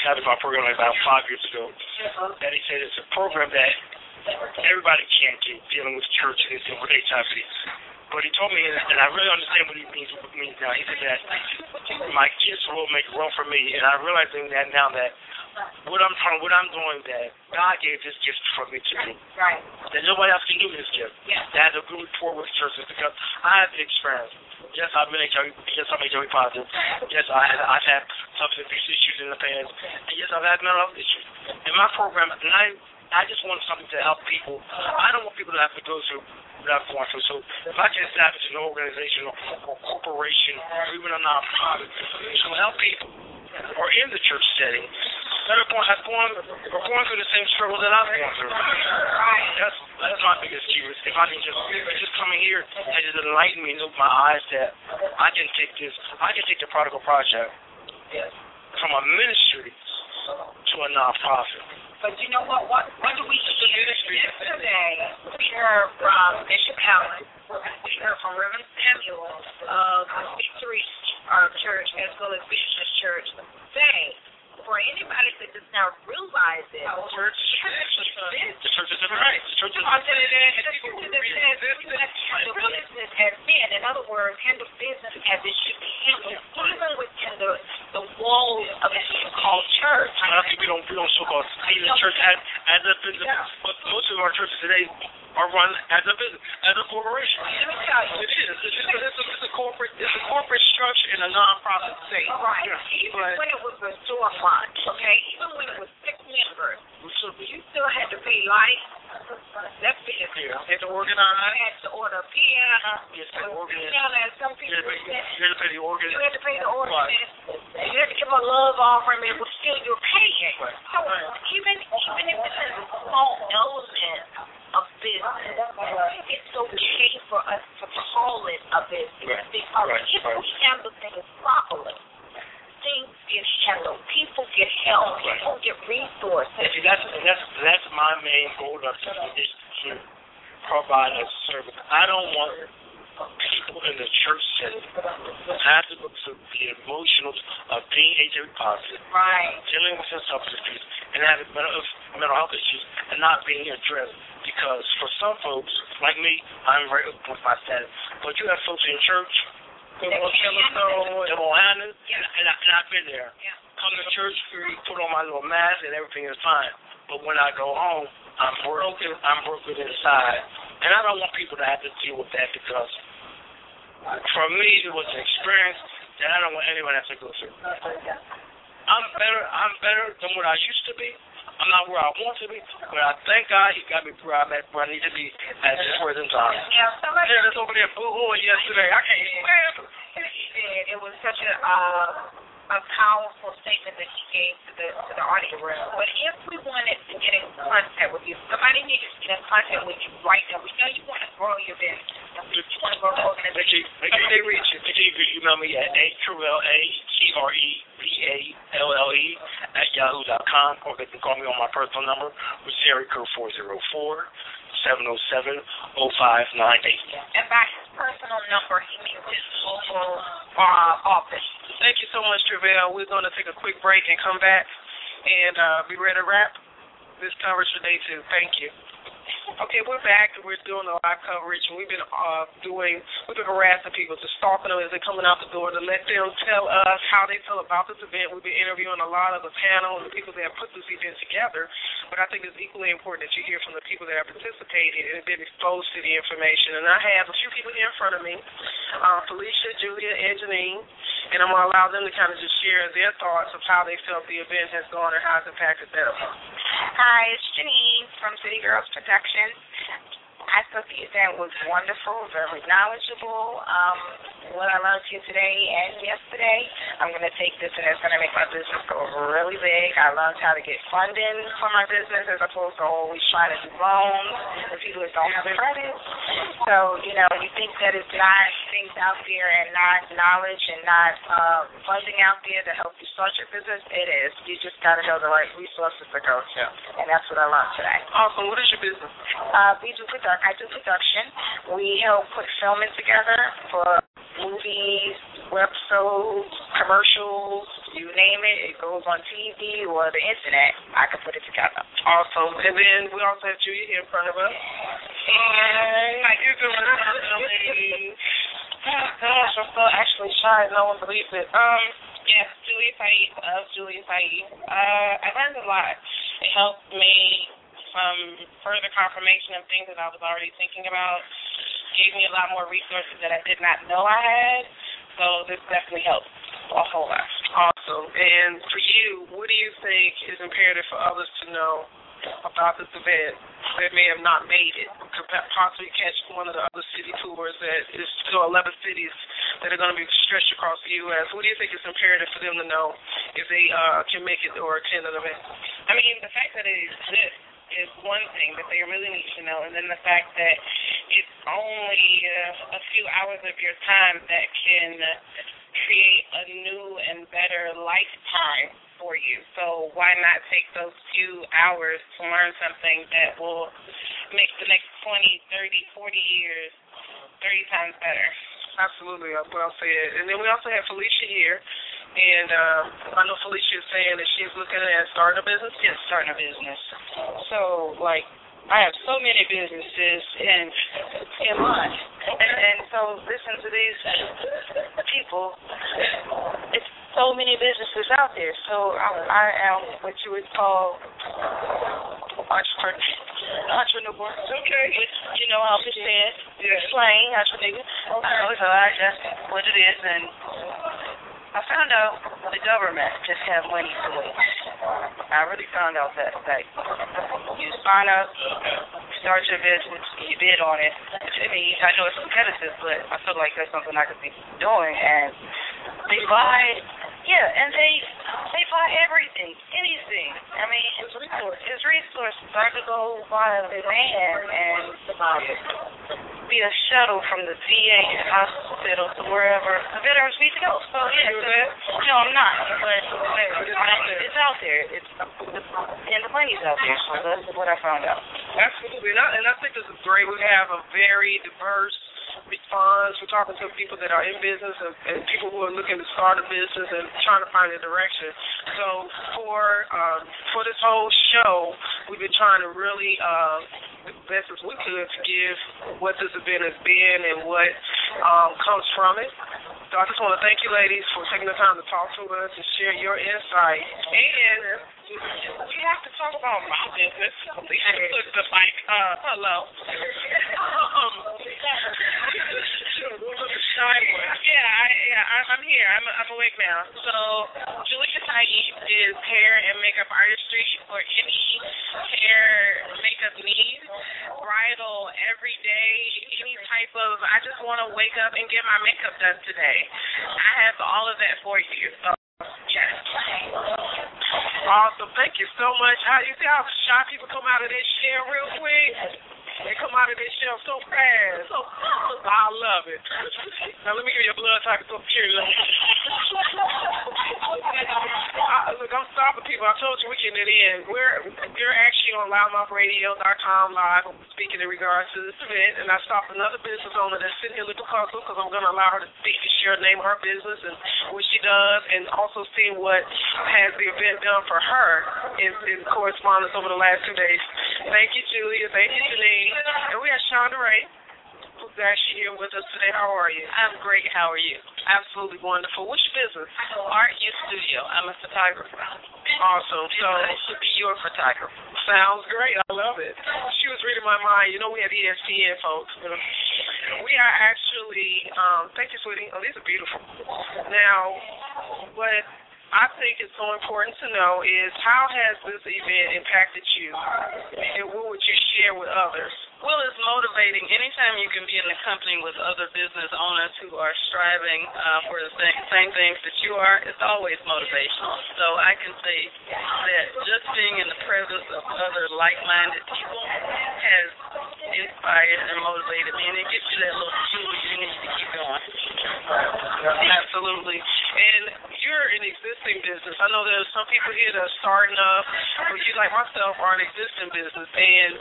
started my program like about five years ago, that he said it's a program that everybody can't do dealing with churches and with HIV. But he told me, and I really understand what he means with me now. He said that my gifts will make room for me, and I'm realizing that now that what I'm trying, what I'm doing, that God gave this gift for me to do. Right. That nobody else can do this gift. Yeah. That has a good rapport with churches because I have the experience. Yes, I've been HIV. Yes, I'm HIV positive. Yes, I have, I've had substance abuse issues in the past. And yes, I've had mental health issues. In my program, and I I just want something to help people. I don't want people to have to go through what I've gone through. So if I can establish an organization or, or corporation or even a nonprofit to help people or in the church setting that are going, have gone, are going through the same struggle that I've gone through. That's that's my biggest key. If I can just just coming here and just enlighten me and open my eyes that I can take this, I can take the Prodigal Project from a ministry to a nonprofit. But you know what? What what do we hear yesterday? We heard from Bishop Howard. We heard from Reverend Samuel of the Victory uh, Church as well as Bishop's Church say for anybody that does not realize it, oh, church, the church is different, right? The church is handle business as men. In other words, handle business as it should be handled, even within the the walls of a called church. I think we don't we don't so called see the church as as a business, but most of our churches today are run as a business, as a corporation. Let me tell you. It is. It's, a, it's, a, it's a corporate. It's a corporate structure in a nonprofit state. Right. Even But- when it was a storefront, okay, even when it was six members, you still had to pay light. That business. Yeah. You Had to organize. had to order piano. Yes, the organize. Piano, as some You had to pay, you had to pay the organ. You had to pay the order. Right. You had to give a love offering, it was still your paying. Right. So even even if it's a small element of business, it's okay for us to call it a business Right. because Right. if Right. we handle things properly, things get handled, people get help, people get resources. And see, that's that's that's my main goal of this is to provide a service. I don't want people in the church setting have to through the emotions of uh, being HIV positive, Right. dealing with substance abuse, and having mental, mental health issues and not being addressed. Because for some folks, like me, I'm very open with my status. But you have folks in church, Go on Yellowstone. and, and, I, and I've been there. Yeah. Come to church, put on my little mask, and everything is fine. But when I go home, I'm broken. I'm broken inside, and I don't want people to have to deal with that because for me, it was an experience that I don't want anyone else to go through. I'm better. I'm better than what I used to be. I'm not where I want to be, but I thank God He got me where I'm at, where I need to be at this present time. Yeah, somebody Yeah, that's over there boo-hooing yesterday. I can't it. it was such a uh, a powerful statement that he gave to the to the audience. But if we wanted to get in contact with you, somebody needed to get in contact with you right now. We know you want to grow your business. You want to grow the organization. make sure they reach you. You can email me at a triple a t r e b a l l e at yahoo dot com, or they can call me on my personal number, which is area code four zero four seven zero seven zero five nine eight. And by personal number, he means his local uh, office. Thank you so much, Travell. We're going to take a quick break and come back and uh, be ready to wrap this conversation for day two. Thank you. Okay, we're back. We're doing the live coverage, we've been uh, doing, we've been harassing people, just stalking them as they're coming out the door to let them tell us how they feel about this event. We've been interviewing a lot of the panel and the people that have put this event together, but I think it's equally important that you hear from the people that have participated and have been exposed to the information. And I have a few people here in front of me, uh, Felicia, Julia, and Janine, and I'm going to allow them to kind of just share their thoughts of how they felt the event has gone and how it's impacted them. Hi, it's Janine from City Girls Production. I thought the event was wonderful, very knowledgeable. Um, what I learned here today and yesterday, I'm going to take this and it's going to make my business go really big. I learned how to get funding for my business as opposed to always trying to do loans for people that don't have credit. So, you know, you think that it's not things out there and not knowledge and not uh, funding out there to help you start your business. It is. You just got to have the right resources to go to. And that's what I learned today. Awesome. What is your business? Uh, we do production. I do production. We help put filming together for movies, websodes, commercials, you name it. It goes on TV or the internet. I can put it together. Awesome. And then we also have Julia here in front of us. And How you doing? Gosh, I'm so actually shy. No one believes it. Um, Yes, Julia Saeed of Julia Saeed. Uh, I learned a lot. It helped me from further confirmation of things that I was already thinking about. Gave me a lot more resources that I did not know I had. So this definitely helped a whole lot. awesome. And for you, what do you think is imperative for others to know about this event that may have not made it? Could possibly catch one of the other city tours that is still 11 cities that are going to be stretched across the U.S. What do you think is imperative for them to know if they uh, can make it or attend an event? I mean, the fact that it exists is one thing that they really need to know, and then the fact that it's only uh, a few hours of your time that can create a new and better lifetime for you. So why not take those few hours to learn something that will make the next 20, 30, 40 years 30 times better? Absolutely, uh, well said. And then we also have Felicia here. And uh, I know Felicia is saying that she's looking at starting a business. Yes, starting a business. So, like, I have so many businesses in in line, and, and so listen to these people. It's so many businesses out there. So I, I am what you would call entrepreneur. Entrepreneur. Okay. Which, you know how to say it. Yeah. Slang, entrepreneur. Okay. So I that's what it is, and I found out the government just have money to waste. I really found out that that you sign up, start your business, you bid on it. I mean, I know it's competitive, but I feel like that's something I could be doing. And they buy, yeah, and they they buy everything, anything. I mean, it's resources. It's resources. I could go buy a van and be a shuttle from the VA hospital to wherever the veterans need to go. So yeah, so, no, I'm not, but it's out there. It's and the money's out there. So that's what I found out. Absolutely. And I, and I think this is great. We have a very diverse funds. We're talking to people that are in business and, and people who are looking to start a business and trying to find a direction. So for um, for this whole show, we've been trying to really uh, the best as we could to give what this event has been and what um, comes from it. So I just want to thank you, ladies, for taking the time to talk to us and share your insight. And we have to talk about my business. Lisa took the mic. Uh, hello. um, yeah, I, yeah, I'm here. I'm, I'm awake now. So, Julia Saeed is hair and makeup artistry for any hair makeup needs, bridal, everyday, any type of. I just want to wake up and get my makeup done today. I have all of that for you. So. Awesome. Thank you so much. How you see how shy people come out of this shell real quick? They come out of this shell so fast. I love it. Now let me give you a blood type so pure. I, look, I'm stopping people. I told you we can it in. We're you're actually on louddmouthradio.com live. I'm speaking in regards to this event, and I stopped another business owner that's sitting here looking puzzled because I'm going to allow her to speak to share the name of her business and what does, and also see what has the event done for her in, in correspondence over the last two days. Thank you, Julia. Thank you, Janine. And we have Chanda Rae who's actually here with us today. How are you? I'm great. How are you? Absolutely wonderful. What's your business? Art U Studio. I'm a photographer. Awesome. So I should be your photographer. Sounds great. I love it. She was reading my mind. You know, we have ESPN folks. *laughs* We are actually. Um, thank you, sweetie. Oh, these are beautiful. Now, what I think it's so important to know is how has this event impacted you, and what would you share with others? Well, it's motivating. Anytime you can be in a company with other business owners who are striving uh, for the same, same things that you are, it's always motivational. So I can say that just being in the presence of other like-minded people has inspired and motivated me, and it gives you that little fuel you need to keep going. Absolutely. And you're an existing business. I know there's some people here that are starting up, but you, like myself, are an existing business. And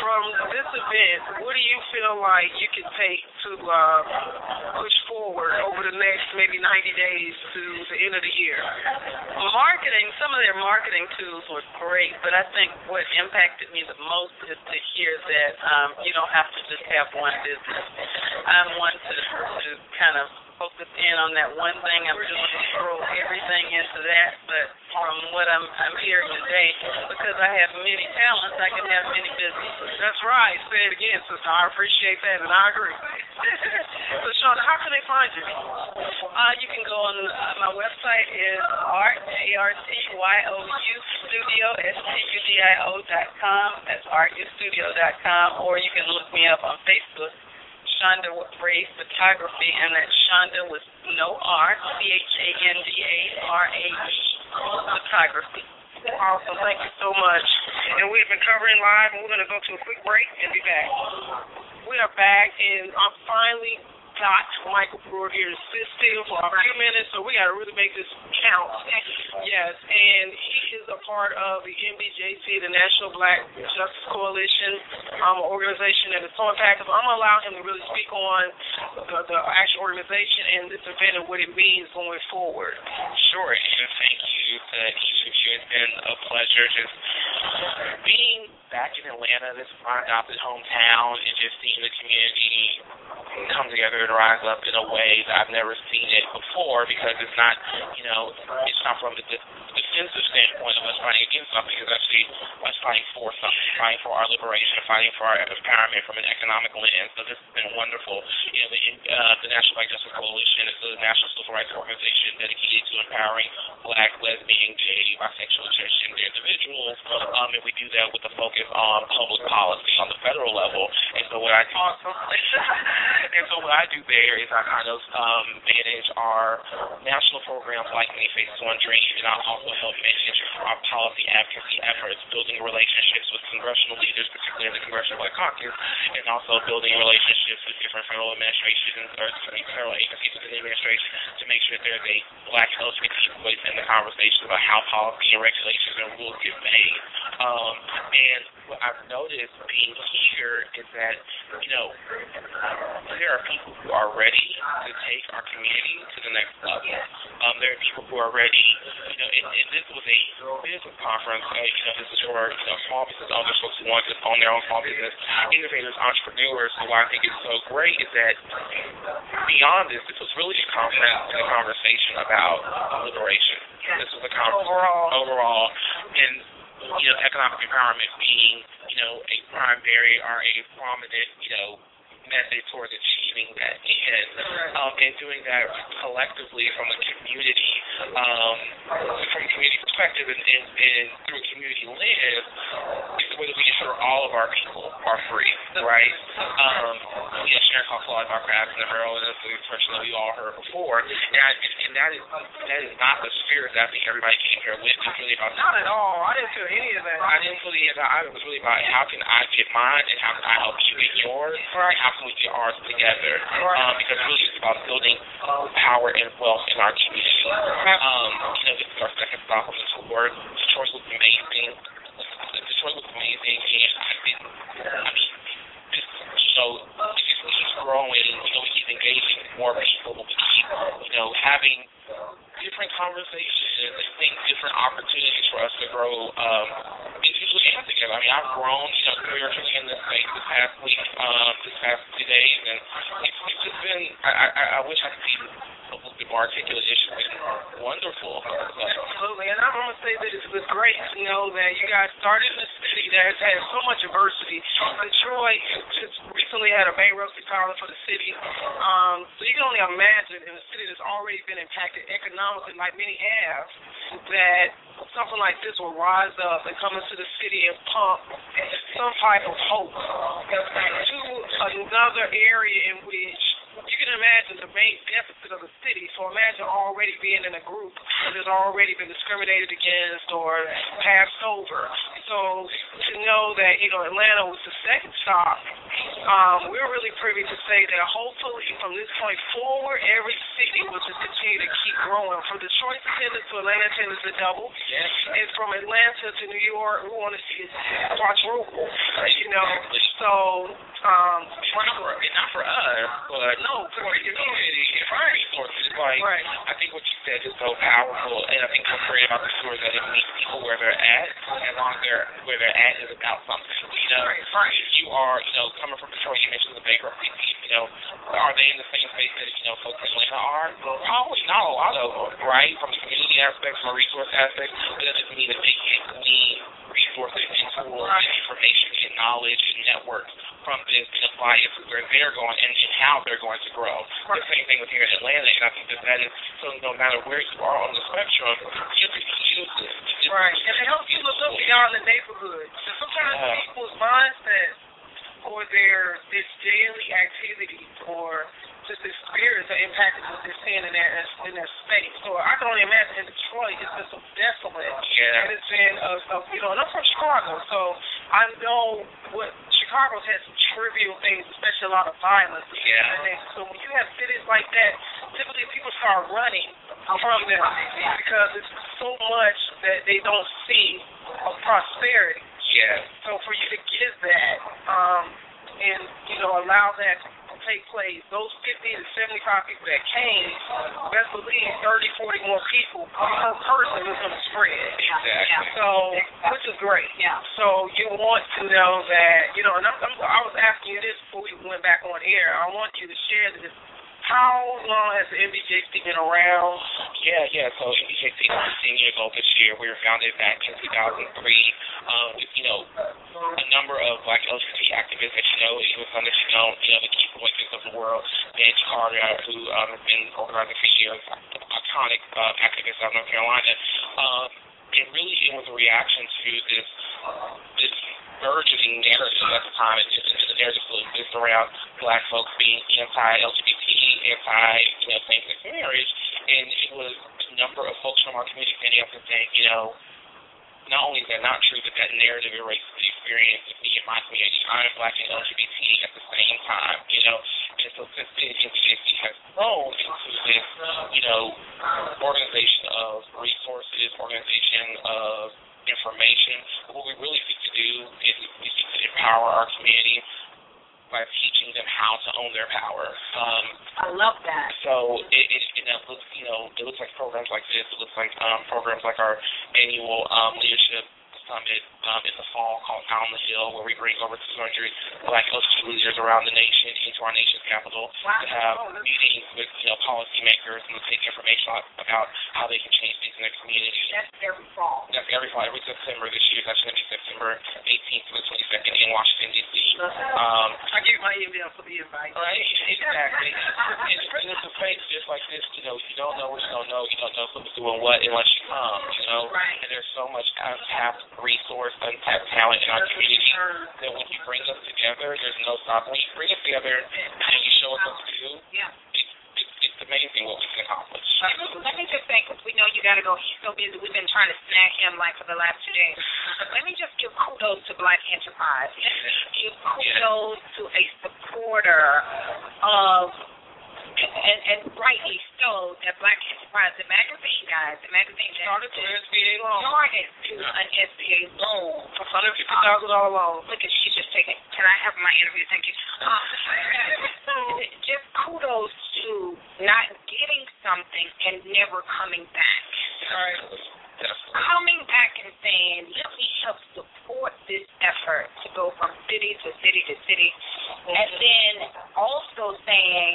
from this event, what do you feel like you can take to uh, push forward over the next maybe 90 days to the end of the year? Marketing, some of their marketing tools were great, but I think what impacted me the most is to hear that um, you don't have to just have one business. I'm one to, to kind of focus in on that one thing I'm doing to throw everything into that. But from what I'm I'm hearing today, because I have many talents, I can have many businesses. That's right. Say it again, sister. I appreciate that, and I agree. *laughs* so, Chanda, how can they find you? Uh, you can go on uh, my website is art a r t y o u studio s t u d i o dot com. That's artustudio dot com, or you can look me up on Facebook. Chanda Rae Photography, and that Shonda was no R, C H A N D A R A E Photography. Awesome. Thank you so much. And we've been covering live, and we're going to go to a quick break and be back. We are back, and I'm finally got Michael Brewer here to sit still for a few minutes, so we got to really make this count. Yes, and he is a part of the NBJC, the National Black Justice Coalition, um, organization that is so impactful. I'm going to allow him to really speak on the, the actual organization and this event and what it means going forward. Sure, and thank you to each of you. It's been a pleasure just being back in Atlanta, this is my adopted hometown, and just seeing the community come together and rise up in a way that I've never seen it before because it's not, you know, it's not from the defensive standpoint of us fighting against something. It's actually us fighting for something, fighting for our liberation, fighting for our empowerment from an economic lens. So this has been wonderful. You know, the, uh, the National Black Justice Coalition is a national civil rights organization dedicated to empowering black, lesbian, gay, bisexual, transgender individuals, um, and we do that with a focus on public policy on the federal level. And so what I do, *laughs* and so what I do there is I kind of um, manage our national programs like Many Faces One Dream, and I also help manage our policy advocacy efforts, building relationships with congressional leaders, particularly in the Congressional Black Caucus, and also building relationships with different federal administrations or federal agencies within the administration to make sure there's a black LGBT voice in the conversation about how policy and regulations and rules get made. Um, and what I've noticed being here is that, you know, there are people who are ready to take our community to the next level. Um, there are people who are ready, you know, and, and this was a business conference, uh, you know, this is for, you know, small business owners, folks who want to own their own small business, innovators, entrepreneurs. So why I think it's so great is that beyond this, this was really a conference and a conversation about liberation. This was a conference overall, overall, and you know, economic empowerment being, you know, a primary or a prominent, you know, method towards achieving that end, um, and doing that collectively from a community, um, from a community perspective and, and, and through a community lens, is the way that we ensure all of our people are free, right? Um, you know, Sharon talks a lot about crafts and the Herald, and that's the expression that we all heard before, and, I, and that is that is not the spirit that I think everybody came here with. It's really about not at all. I didn't feel any of that. I didn't feel any of that. It was really about how can I get mine and how can I help you get yours, right. and how we get ours together? Um, because really it's about building power and wealth in our community. Um, you know, this is our second stop on the tour. Detroit was amazing. Detroit was amazing, and I didn't. I mean, just so it just keeps growing. You know, we keep engaging more people. We keep, you know, having different conversations and think different opportunities for us to grow um, individually and together. I mean, I've grown, you know, spiritually in this space this past week, um, this past few days, and it's, it's just been. I, I, I wish I could be a little bit more articulate. It's just been wonderful. So. Absolutely, and I'm to say that it's, it's great to know that you guys started in a city that has had so much adversity. Detroit just recently had a bankruptcy filing for the city, um, so you can only imagine in a city that's already been impacted economically, like many have, that something like this will rise up and come into the city and pump some type of hope. To another area in which you can imagine the main deficit of the city. So imagine already being in a group that has already been discriminated against or passed over. So to know that you know Atlanta was the second stop, um, we're really privy to say that hopefully from this point forward, every city will just continue to keep growing. From Detroit attendance to Atlanta attendance to double, yes. and from Atlanta to New York, we want to see it quadruple. You know, so um, well, not for not for us, but no, for the community, right. resources. Like right. I think what you said is so powerful, and I think what's great about the tour is that it meets people where they're at, as long as they're where they're at is about something. You know, right, right. if you are, you know, coming from Detroit, you mentioned the bankruptcy. You know, are they in the same space that you know folks in Atlanta are? Probably not a lot of them, right? From the community aspect, from a resource aspect, but that doesn't mean that they can't glean resources and tools and information and knowledge and networks from apply it to where they're going and, and how they're going to grow. The same thing with here in Atlanta, and I think that that is so no matter where you are on the spectrum, you can use this. Right, and it helps you look up beyond the neighborhood. So sometimes Yeah. people's mindset or their this daily activity or just spirits are impacted what they're seeing in their in their space. So I can only imagine in Detroit it's been so desolate. Yeah. And it's been a, a you know, and I'm from Chicago, so I know what Chicago's had some trivial things, especially a lot of violence. Yeah. And so when you have cities like that, typically people start running from them because it's so much that they don't see of prosperity. Yeah. So for you to give that, um, and you know, allow that to take place, those 50 to 75 people that came, best believe 30, 40 more people per person is going to spread. Exactly. So, which is great. Yeah. So you want to know that, you know, and I'm, I'm, I was asking you this before we went back on air. I want you to share this. How long has the NBJC been around? Yeah, yeah. So NBJC is 10 years old this year. We were founded back in 2003 um, you know, a number of black LGBT activists that you know, even some that you don't, you know, the key voices of the world. Mandy Carter, who um, has been organizing for years, iconic uh, activist out of North Carolina. Um, and really it was a reaction to this this burgeoning narrative at the time. It, it, the narrative still exists around black folks being anti-LGBT, anti, you know, same-sex marriage, and it was a number of folks from our community standing up and saying, you know, not only is that not true, but that narrative erases the experience of me and my community. I'm black and LGBT at the same time, you know. And so since then, NBJC has grown into this, you know, organization of resources, organization of information. What we really seek to do is we seek to empower our community by teaching them how to own their power. Um, I love that. So it, it, it looks, you know, it looks like programs like this. It looks like um, programs like our annual um, leadership summit um, in the fall called on the Hill, where we bring over 200 Black LGBT leaders around the nation into our nation's capital wow. to have meetings with you know policymakers and to take information about how they can change things in their community. That's every fall. That's every fall. Every September this year. That's going to be September 18th to the 22nd in Washington D.C. Um, I give my email for the invite. Right, exactly. and, and it's a place just like this. You know, you don't know what you don't know. You don't know who's doing what unless you come. You know, right. and there's so much untapped resource, untapped talent in our community that when you bring us together, there's no stopping. When you bring us together and you show us what to do, it's, it's, it's amazing what we can accomplish. Let me just say, because we know you got to go. He's so busy. We've been trying to snag him like for the last two days. Let me just give kudos to Black Enterprise. Give kudos to a supporter of and, and rightly so, that Black Enterprise, the magazine, guys, the magazine that started to SBA loan. Started to an SBA loan. For hundred fifty thousand dollar loan. Look at she just taking. Can I have my interview? Thank you. *laughs* Um, just kudos to not getting something and never coming back. All right. Coming back and saying, let me help support this effort to go from city to city to city, mm-hmm. and then also saying,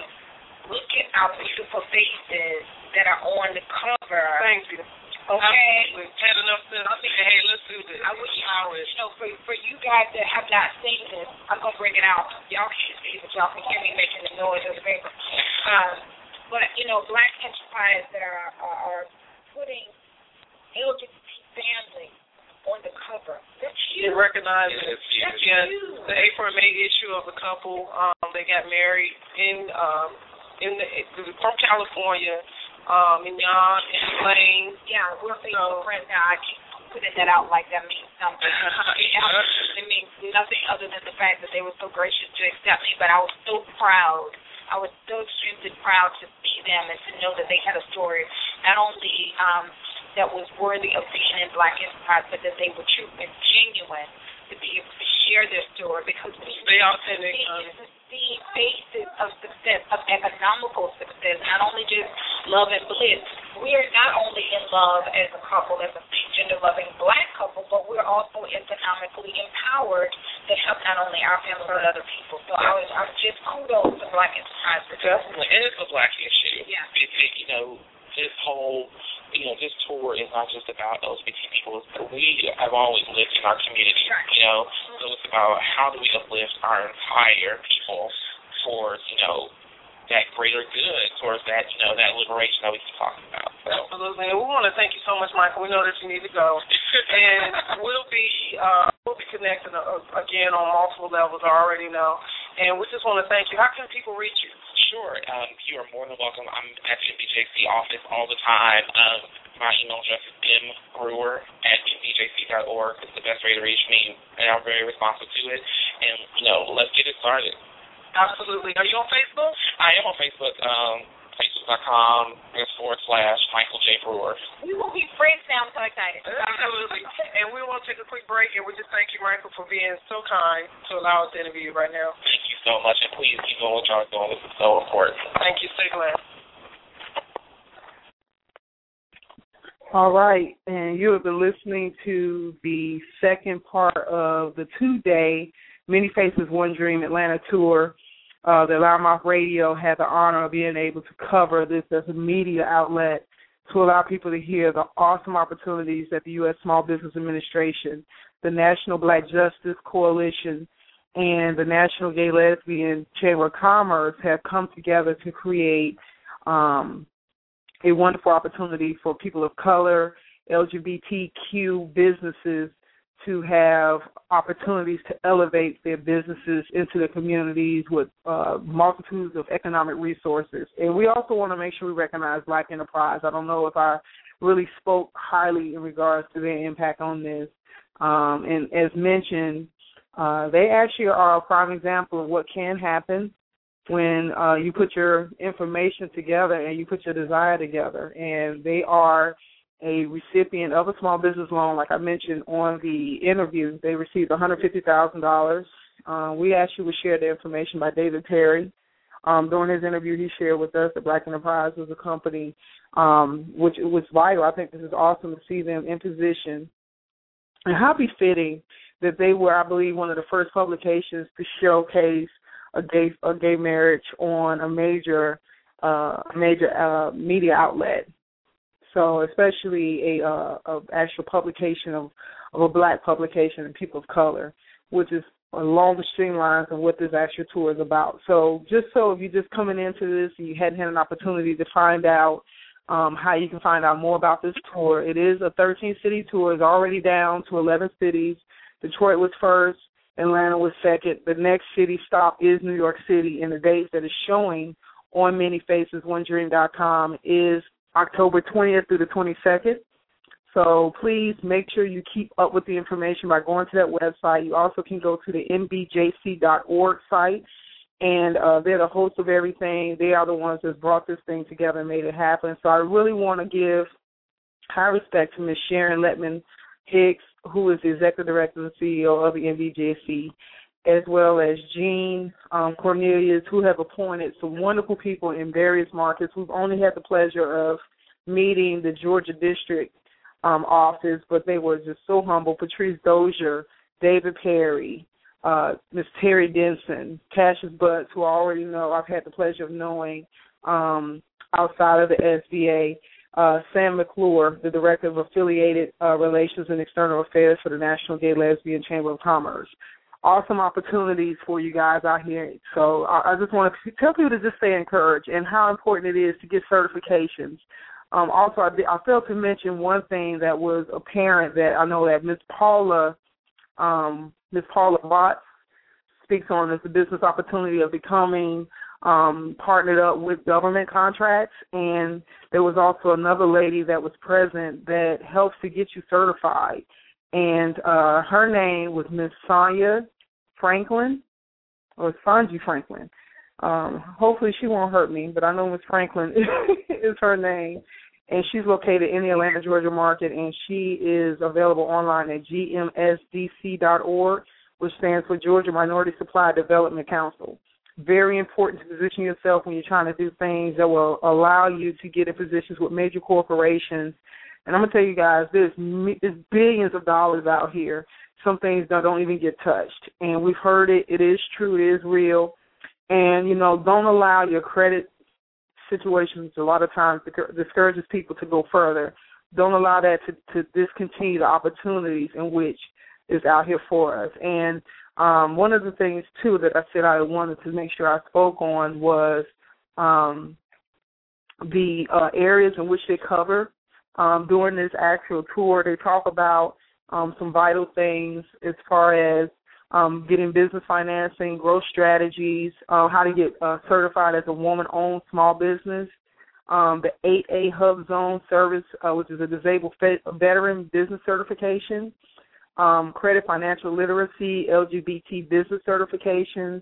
look at our beautiful faces that are on the cover. Thank you. Okay. We've had enough sense. I think, hey, let's do this. I wish you know, for for you guys that have not seen this, I'm gonna bring it out. Y'all can't see, but y'all can hear me making the noise of the paper. Um, but you know, Black enterprise that are are, are putting LGBT families on the cover. That's huge. It recognizes yes, That's yes, huge. the April and May issue of the couple. Um, they got married in um in the from California um, in Yon, in Lane. Yeah, we're Facebook so, friends now. I keep putting that out like that means something. *laughs* it means nothing other than the fact that they were so gracious to accept me. But I was so proud. I was so extremely proud to see them and to know that they had a story not only um, that was worthy of being in Black Enterprise, but that they were true and genuine to be able to share their story because we stay authentic. Um, the basis of success, of economical success, not only just love and bliss. We are not only in love as a couple, as a gender loving black couple, but we're also economically empowered to help not only our family but other people. So I was, I'm just kudos to Black Enterprise. Definitely, and it's a black issue. Yeah. It, it, you know, this whole you know, this tour is not just about LGBT people. We have always lived in our community, you know. So it's about how do we uplift our entire people towards, you know, that greater good, towards that, you know, that liberation that we keep talking about. So. Absolutely. And we want to thank you so much, Michael. We know that you need to go. *laughs* and we'll be uh, we'll be connecting uh, again on multiple levels, I already know. And we just want to thank you. How can people reach you? Sure. Um, you are more than welcome. I'm at the NBJC office all the time. Um, my email address is mbrewer at nbjc.org. It's the best way to reach me, and I'm very responsive to it. And, you know, let's get it started. Absolutely. Are you on Facebook? I am on Facebook. Um, Facebook.com forward slash Michael J. Brewer. We will be friends now. I'm so excited. Absolutely. and we want to take a quick break, and we just thank you, Michael, for being so kind to allow us to interview you right now. Thank you so much, and please keep doing what y'all doing. This is so important. Thank you. Stay glad. All right, and you have been listening to the second part of the two-day Many Faces, One Dream Atlanta tour uh, the LouddMouth Radio had the honor of being able to cover this as a media outlet to allow people to hear the awesome opportunities that the U.S. Small Business Administration, the National Black Justice Coalition, and the National Gay Lesbian Chamber of Commerce have come together to create um, a wonderful opportunity for people of color, LGBTQ businesses to have opportunities to elevate their businesses into the communities with uh, multitudes of economic resources. And we also want to make sure we recognize Black Enterprise. I don't know if I really spoke highly in regards to their impact on this. Um, and as mentioned, uh, they actually are a prime example of what can happen when uh, you put your information together and you put your desire together. And they are a recipient of a small business loan, like I mentioned on the interview. They received $150,000. Uh, we actually was shared the information by David Perry. Um, during his interview, he shared with us that Black Enterprise was a company um, which was vital. I think this is awesome to see them in position. And how befitting that they were, I believe, one of the first publications to showcase a gay a gay marriage on a major uh major uh media outlet. So especially a uh a actual publication of of a black publication and people of color, which is along the streamlines of what this actual tour is about. So just so if you're just coming into this and you hadn't had an opportunity to find out um, how you can find out more about this tour, it is a 13 city tour. It's already down to 11 cities. Detroit was first. Atlanta was second. The next city stop is New York City, and the dates that is showing on ManyFacesOneDream.com is October 20th through the 22nd. So please make sure you keep up with the information by going to that website. You also can go to the nbjc.org site, and uh, they're the host of everything. They are the ones that brought this thing together and made it happen. So I really want to give high respect to Ms. Sharon Lettman Hicks, who is the executive director and CEO of the NBJC, as well as Jean um, Cornelius, who have appointed some wonderful people in various markets. We've only had the pleasure of meeting the Georgia district um, office, but they were just so humble. Patrice Dozier, David Perry, uh, Miss Terri Denison, Cassius Butts, who I already know, I've had the pleasure of knowing um, outside of the SBA uh, Sam McClure, the Director of Affiliated uh, Relations and External Affairs for the National Gay Lesbian Chamber of Commerce. Awesome opportunities for you guys out here. So I, I just want to *laughs* tell people to just stay encouraged and how important it is to get certifications. Um, also, I, I failed to mention one thing that was apparent that I know that Miss Paula, um, Miss Paula Watts speaks on is the business opportunity of becoming um, partnered up with government contracts, and there was also another lady that was present that helps to get you certified, and uh, her name was Miss Sonia Franklin or Sanji Franklin. Um, hopefully she won't hurt me, but I know Miss Franklin *laughs* is her name, and she's located in the Atlanta, Georgia market, and she is available online at gmsdc.org, which stands for Georgia Minority Supply Development Council very important to position yourself when you're trying to do things that will allow you to get in positions with major corporations. And I'm gonna tell you guys, there's there's billions of dollars out here. Some things that don't even get touched, and we've heard it. It is true. It is real. And you know, don't allow your credit situations a lot of times discourages people to go further. Don't allow that to to discontinue the opportunities in which is out here for us. And um, one of the things too that I said I wanted to make sure I spoke on was um, the uh, areas in which they cover um, during this actual tour. They talk about um, some vital things as far as um, getting business financing, growth strategies, uh, how to get uh, certified as a woman-owned small business. Um, the 8A Hub Zone Service, uh, which is a disabled veteran business certification um, credit financial literacy, LGBT business certifications.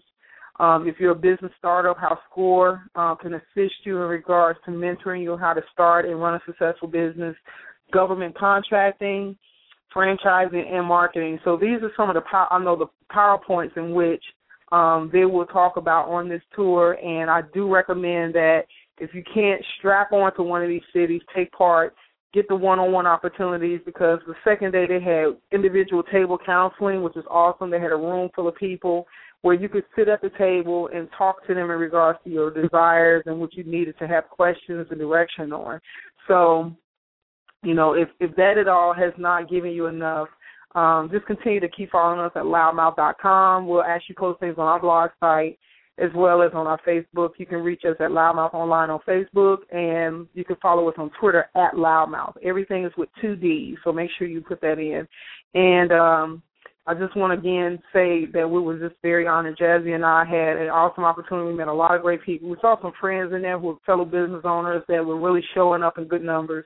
Um, if you're a business startup, how SCORE uh, can assist you in regards to mentoring you how to start and run a successful business, government contracting, franchising, and marketing. So these are some of the I know the powerpoints in which um, they will talk about on this tour, and I do recommend that if you can't strap on to one of these cities, take part get the one-on-one opportunities because the second day they had individual table counseling, which was awesome. They had a room full of people where you could sit at the table and talk to them in regards to your desires and what you needed to have questions and direction on. So, you know, if if that at all has not given you enough, um, just continue to keep following us at louddmouth.com. We'll actually post things on our blog site as well as on our Facebook. You can reach us at LouddMouth Online on Facebook, and you can follow us on Twitter at LouddMouth. Everything is with two D's, so make sure you put that in. And um, I just want to again say that we were just very honored. Jazzy and I had an awesome opportunity. We met a lot of great people. We saw some friends in there who were fellow business owners that were really showing up in good numbers.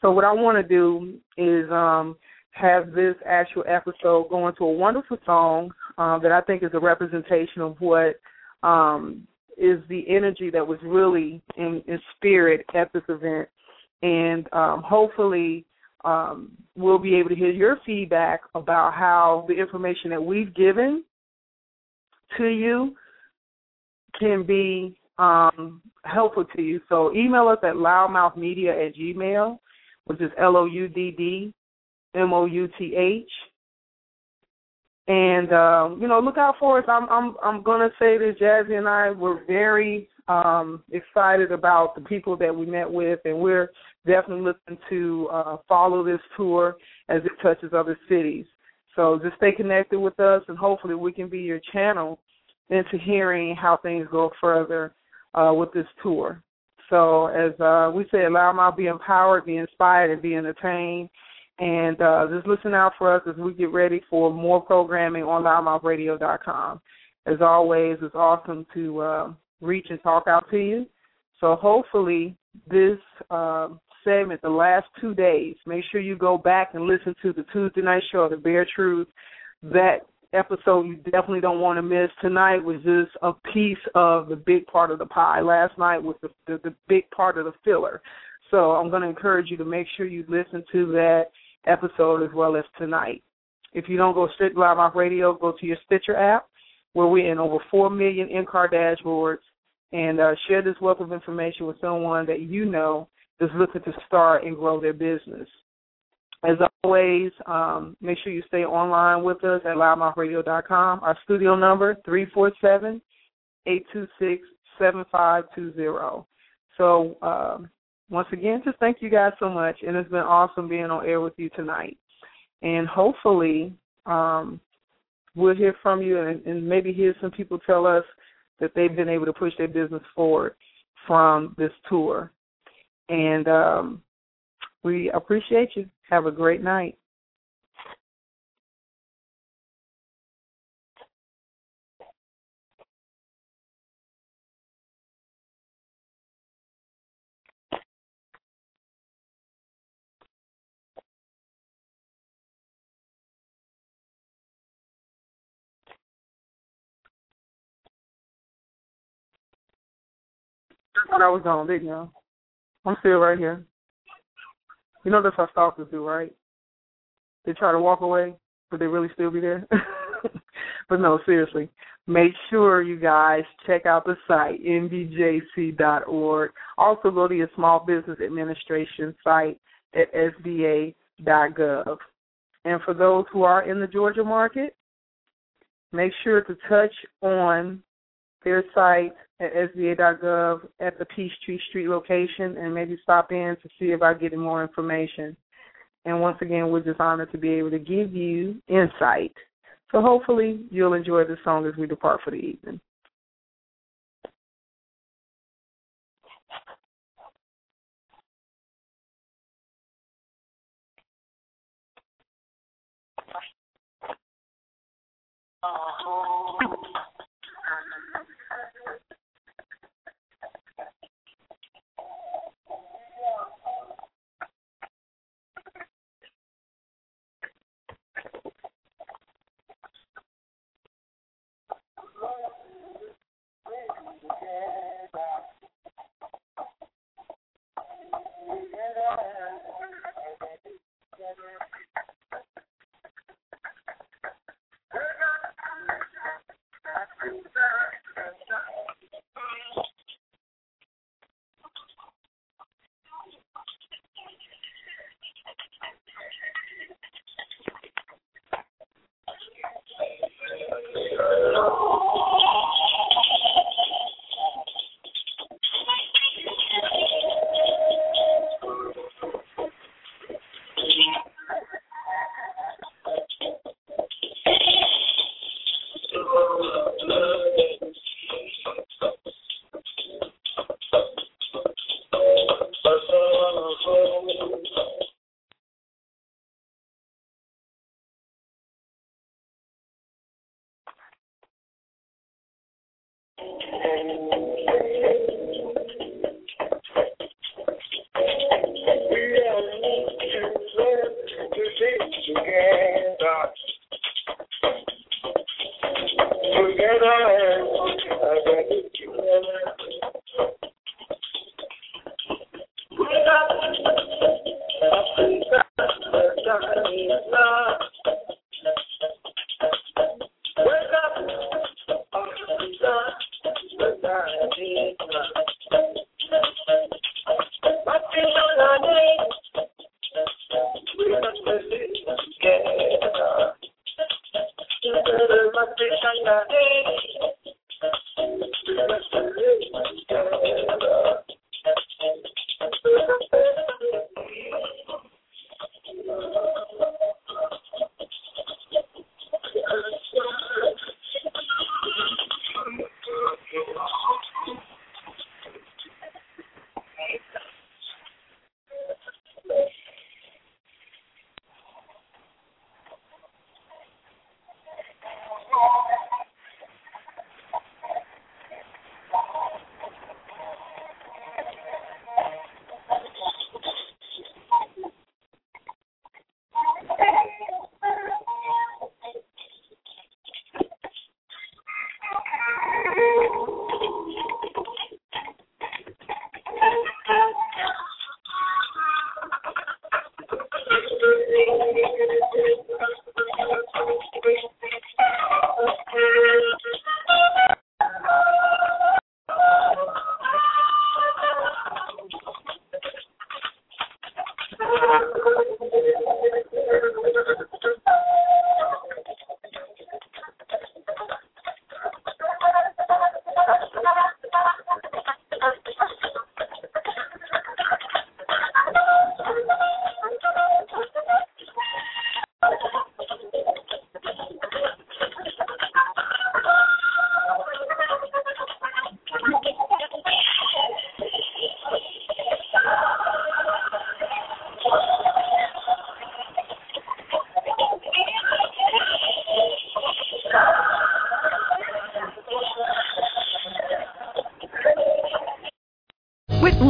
So what I want to do is um, have this actual episode go into a wonderful song uh, that I think is a representation of what – um, is the energy that was really in, in spirit at this event, and um, hopefully um, we'll be able to hear your feedback about how the information that we've given to you can be um, helpful to you. So email us at louddmouthmedia at gmail, which is L O U D D M O U T H. And um, you know, look out for us. I'm I'm I'm gonna say this, Jazzy and I were very um excited about the people that we met with and we're definitely looking to uh follow this tour as it touches other cities. So just stay connected with us and hopefully we can be your channel into hearing how things go further uh, with this tour. So as uh, we say, allow them to be empowered, be inspired, and be entertained. And uh, just listen out for us as we get ready for more programming on louddmouthradio.com. As always, it's awesome to uh, reach and talk out to you. So hopefully this uh, segment, the last two days, make sure you go back and listen to the Tuesday night show, The Bare Truth. That episode you definitely don't want to miss. Tonight was just a piece of the big part of the pie. Last night was the the, the big part of the filler. So I'm going to encourage you to make sure you listen to that episode as well as tonight. If you don't go straight live LouddMouth Radio, go to your Stitcher app where we're in over 4 million in-car dashboards and uh, share this wealth of information with someone that you know is looking to start and grow their business. As always, um, make sure you stay online with us at louddmouthradio.com. Our studio number, 347 826 7520. So, um, once again, just thank you guys so much. And it's been awesome being on air with you tonight. And hopefully, um, we'll hear from you and, and maybe hear some people tell us that they've been able to push their business forward from this tour. And um, we appreciate you. Have a great night. I thought I was gone, didn't you? I'm still right here. You know that's how stalkers do, right? They try to walk away, but they really still be there. *laughs* but no, seriously. Make sure you guys check out the site, nbjc.org. Also go to your Small Business Administration site at sba.gov. And for those who are in the Georgia market, make sure to touch on their site at sba.gov at the Peachtree Street location and maybe stop in to see if about getting more information. And once again, we're just honored to be able to give you insight. So hopefully you'll enjoy the song as we depart for the evening. Together,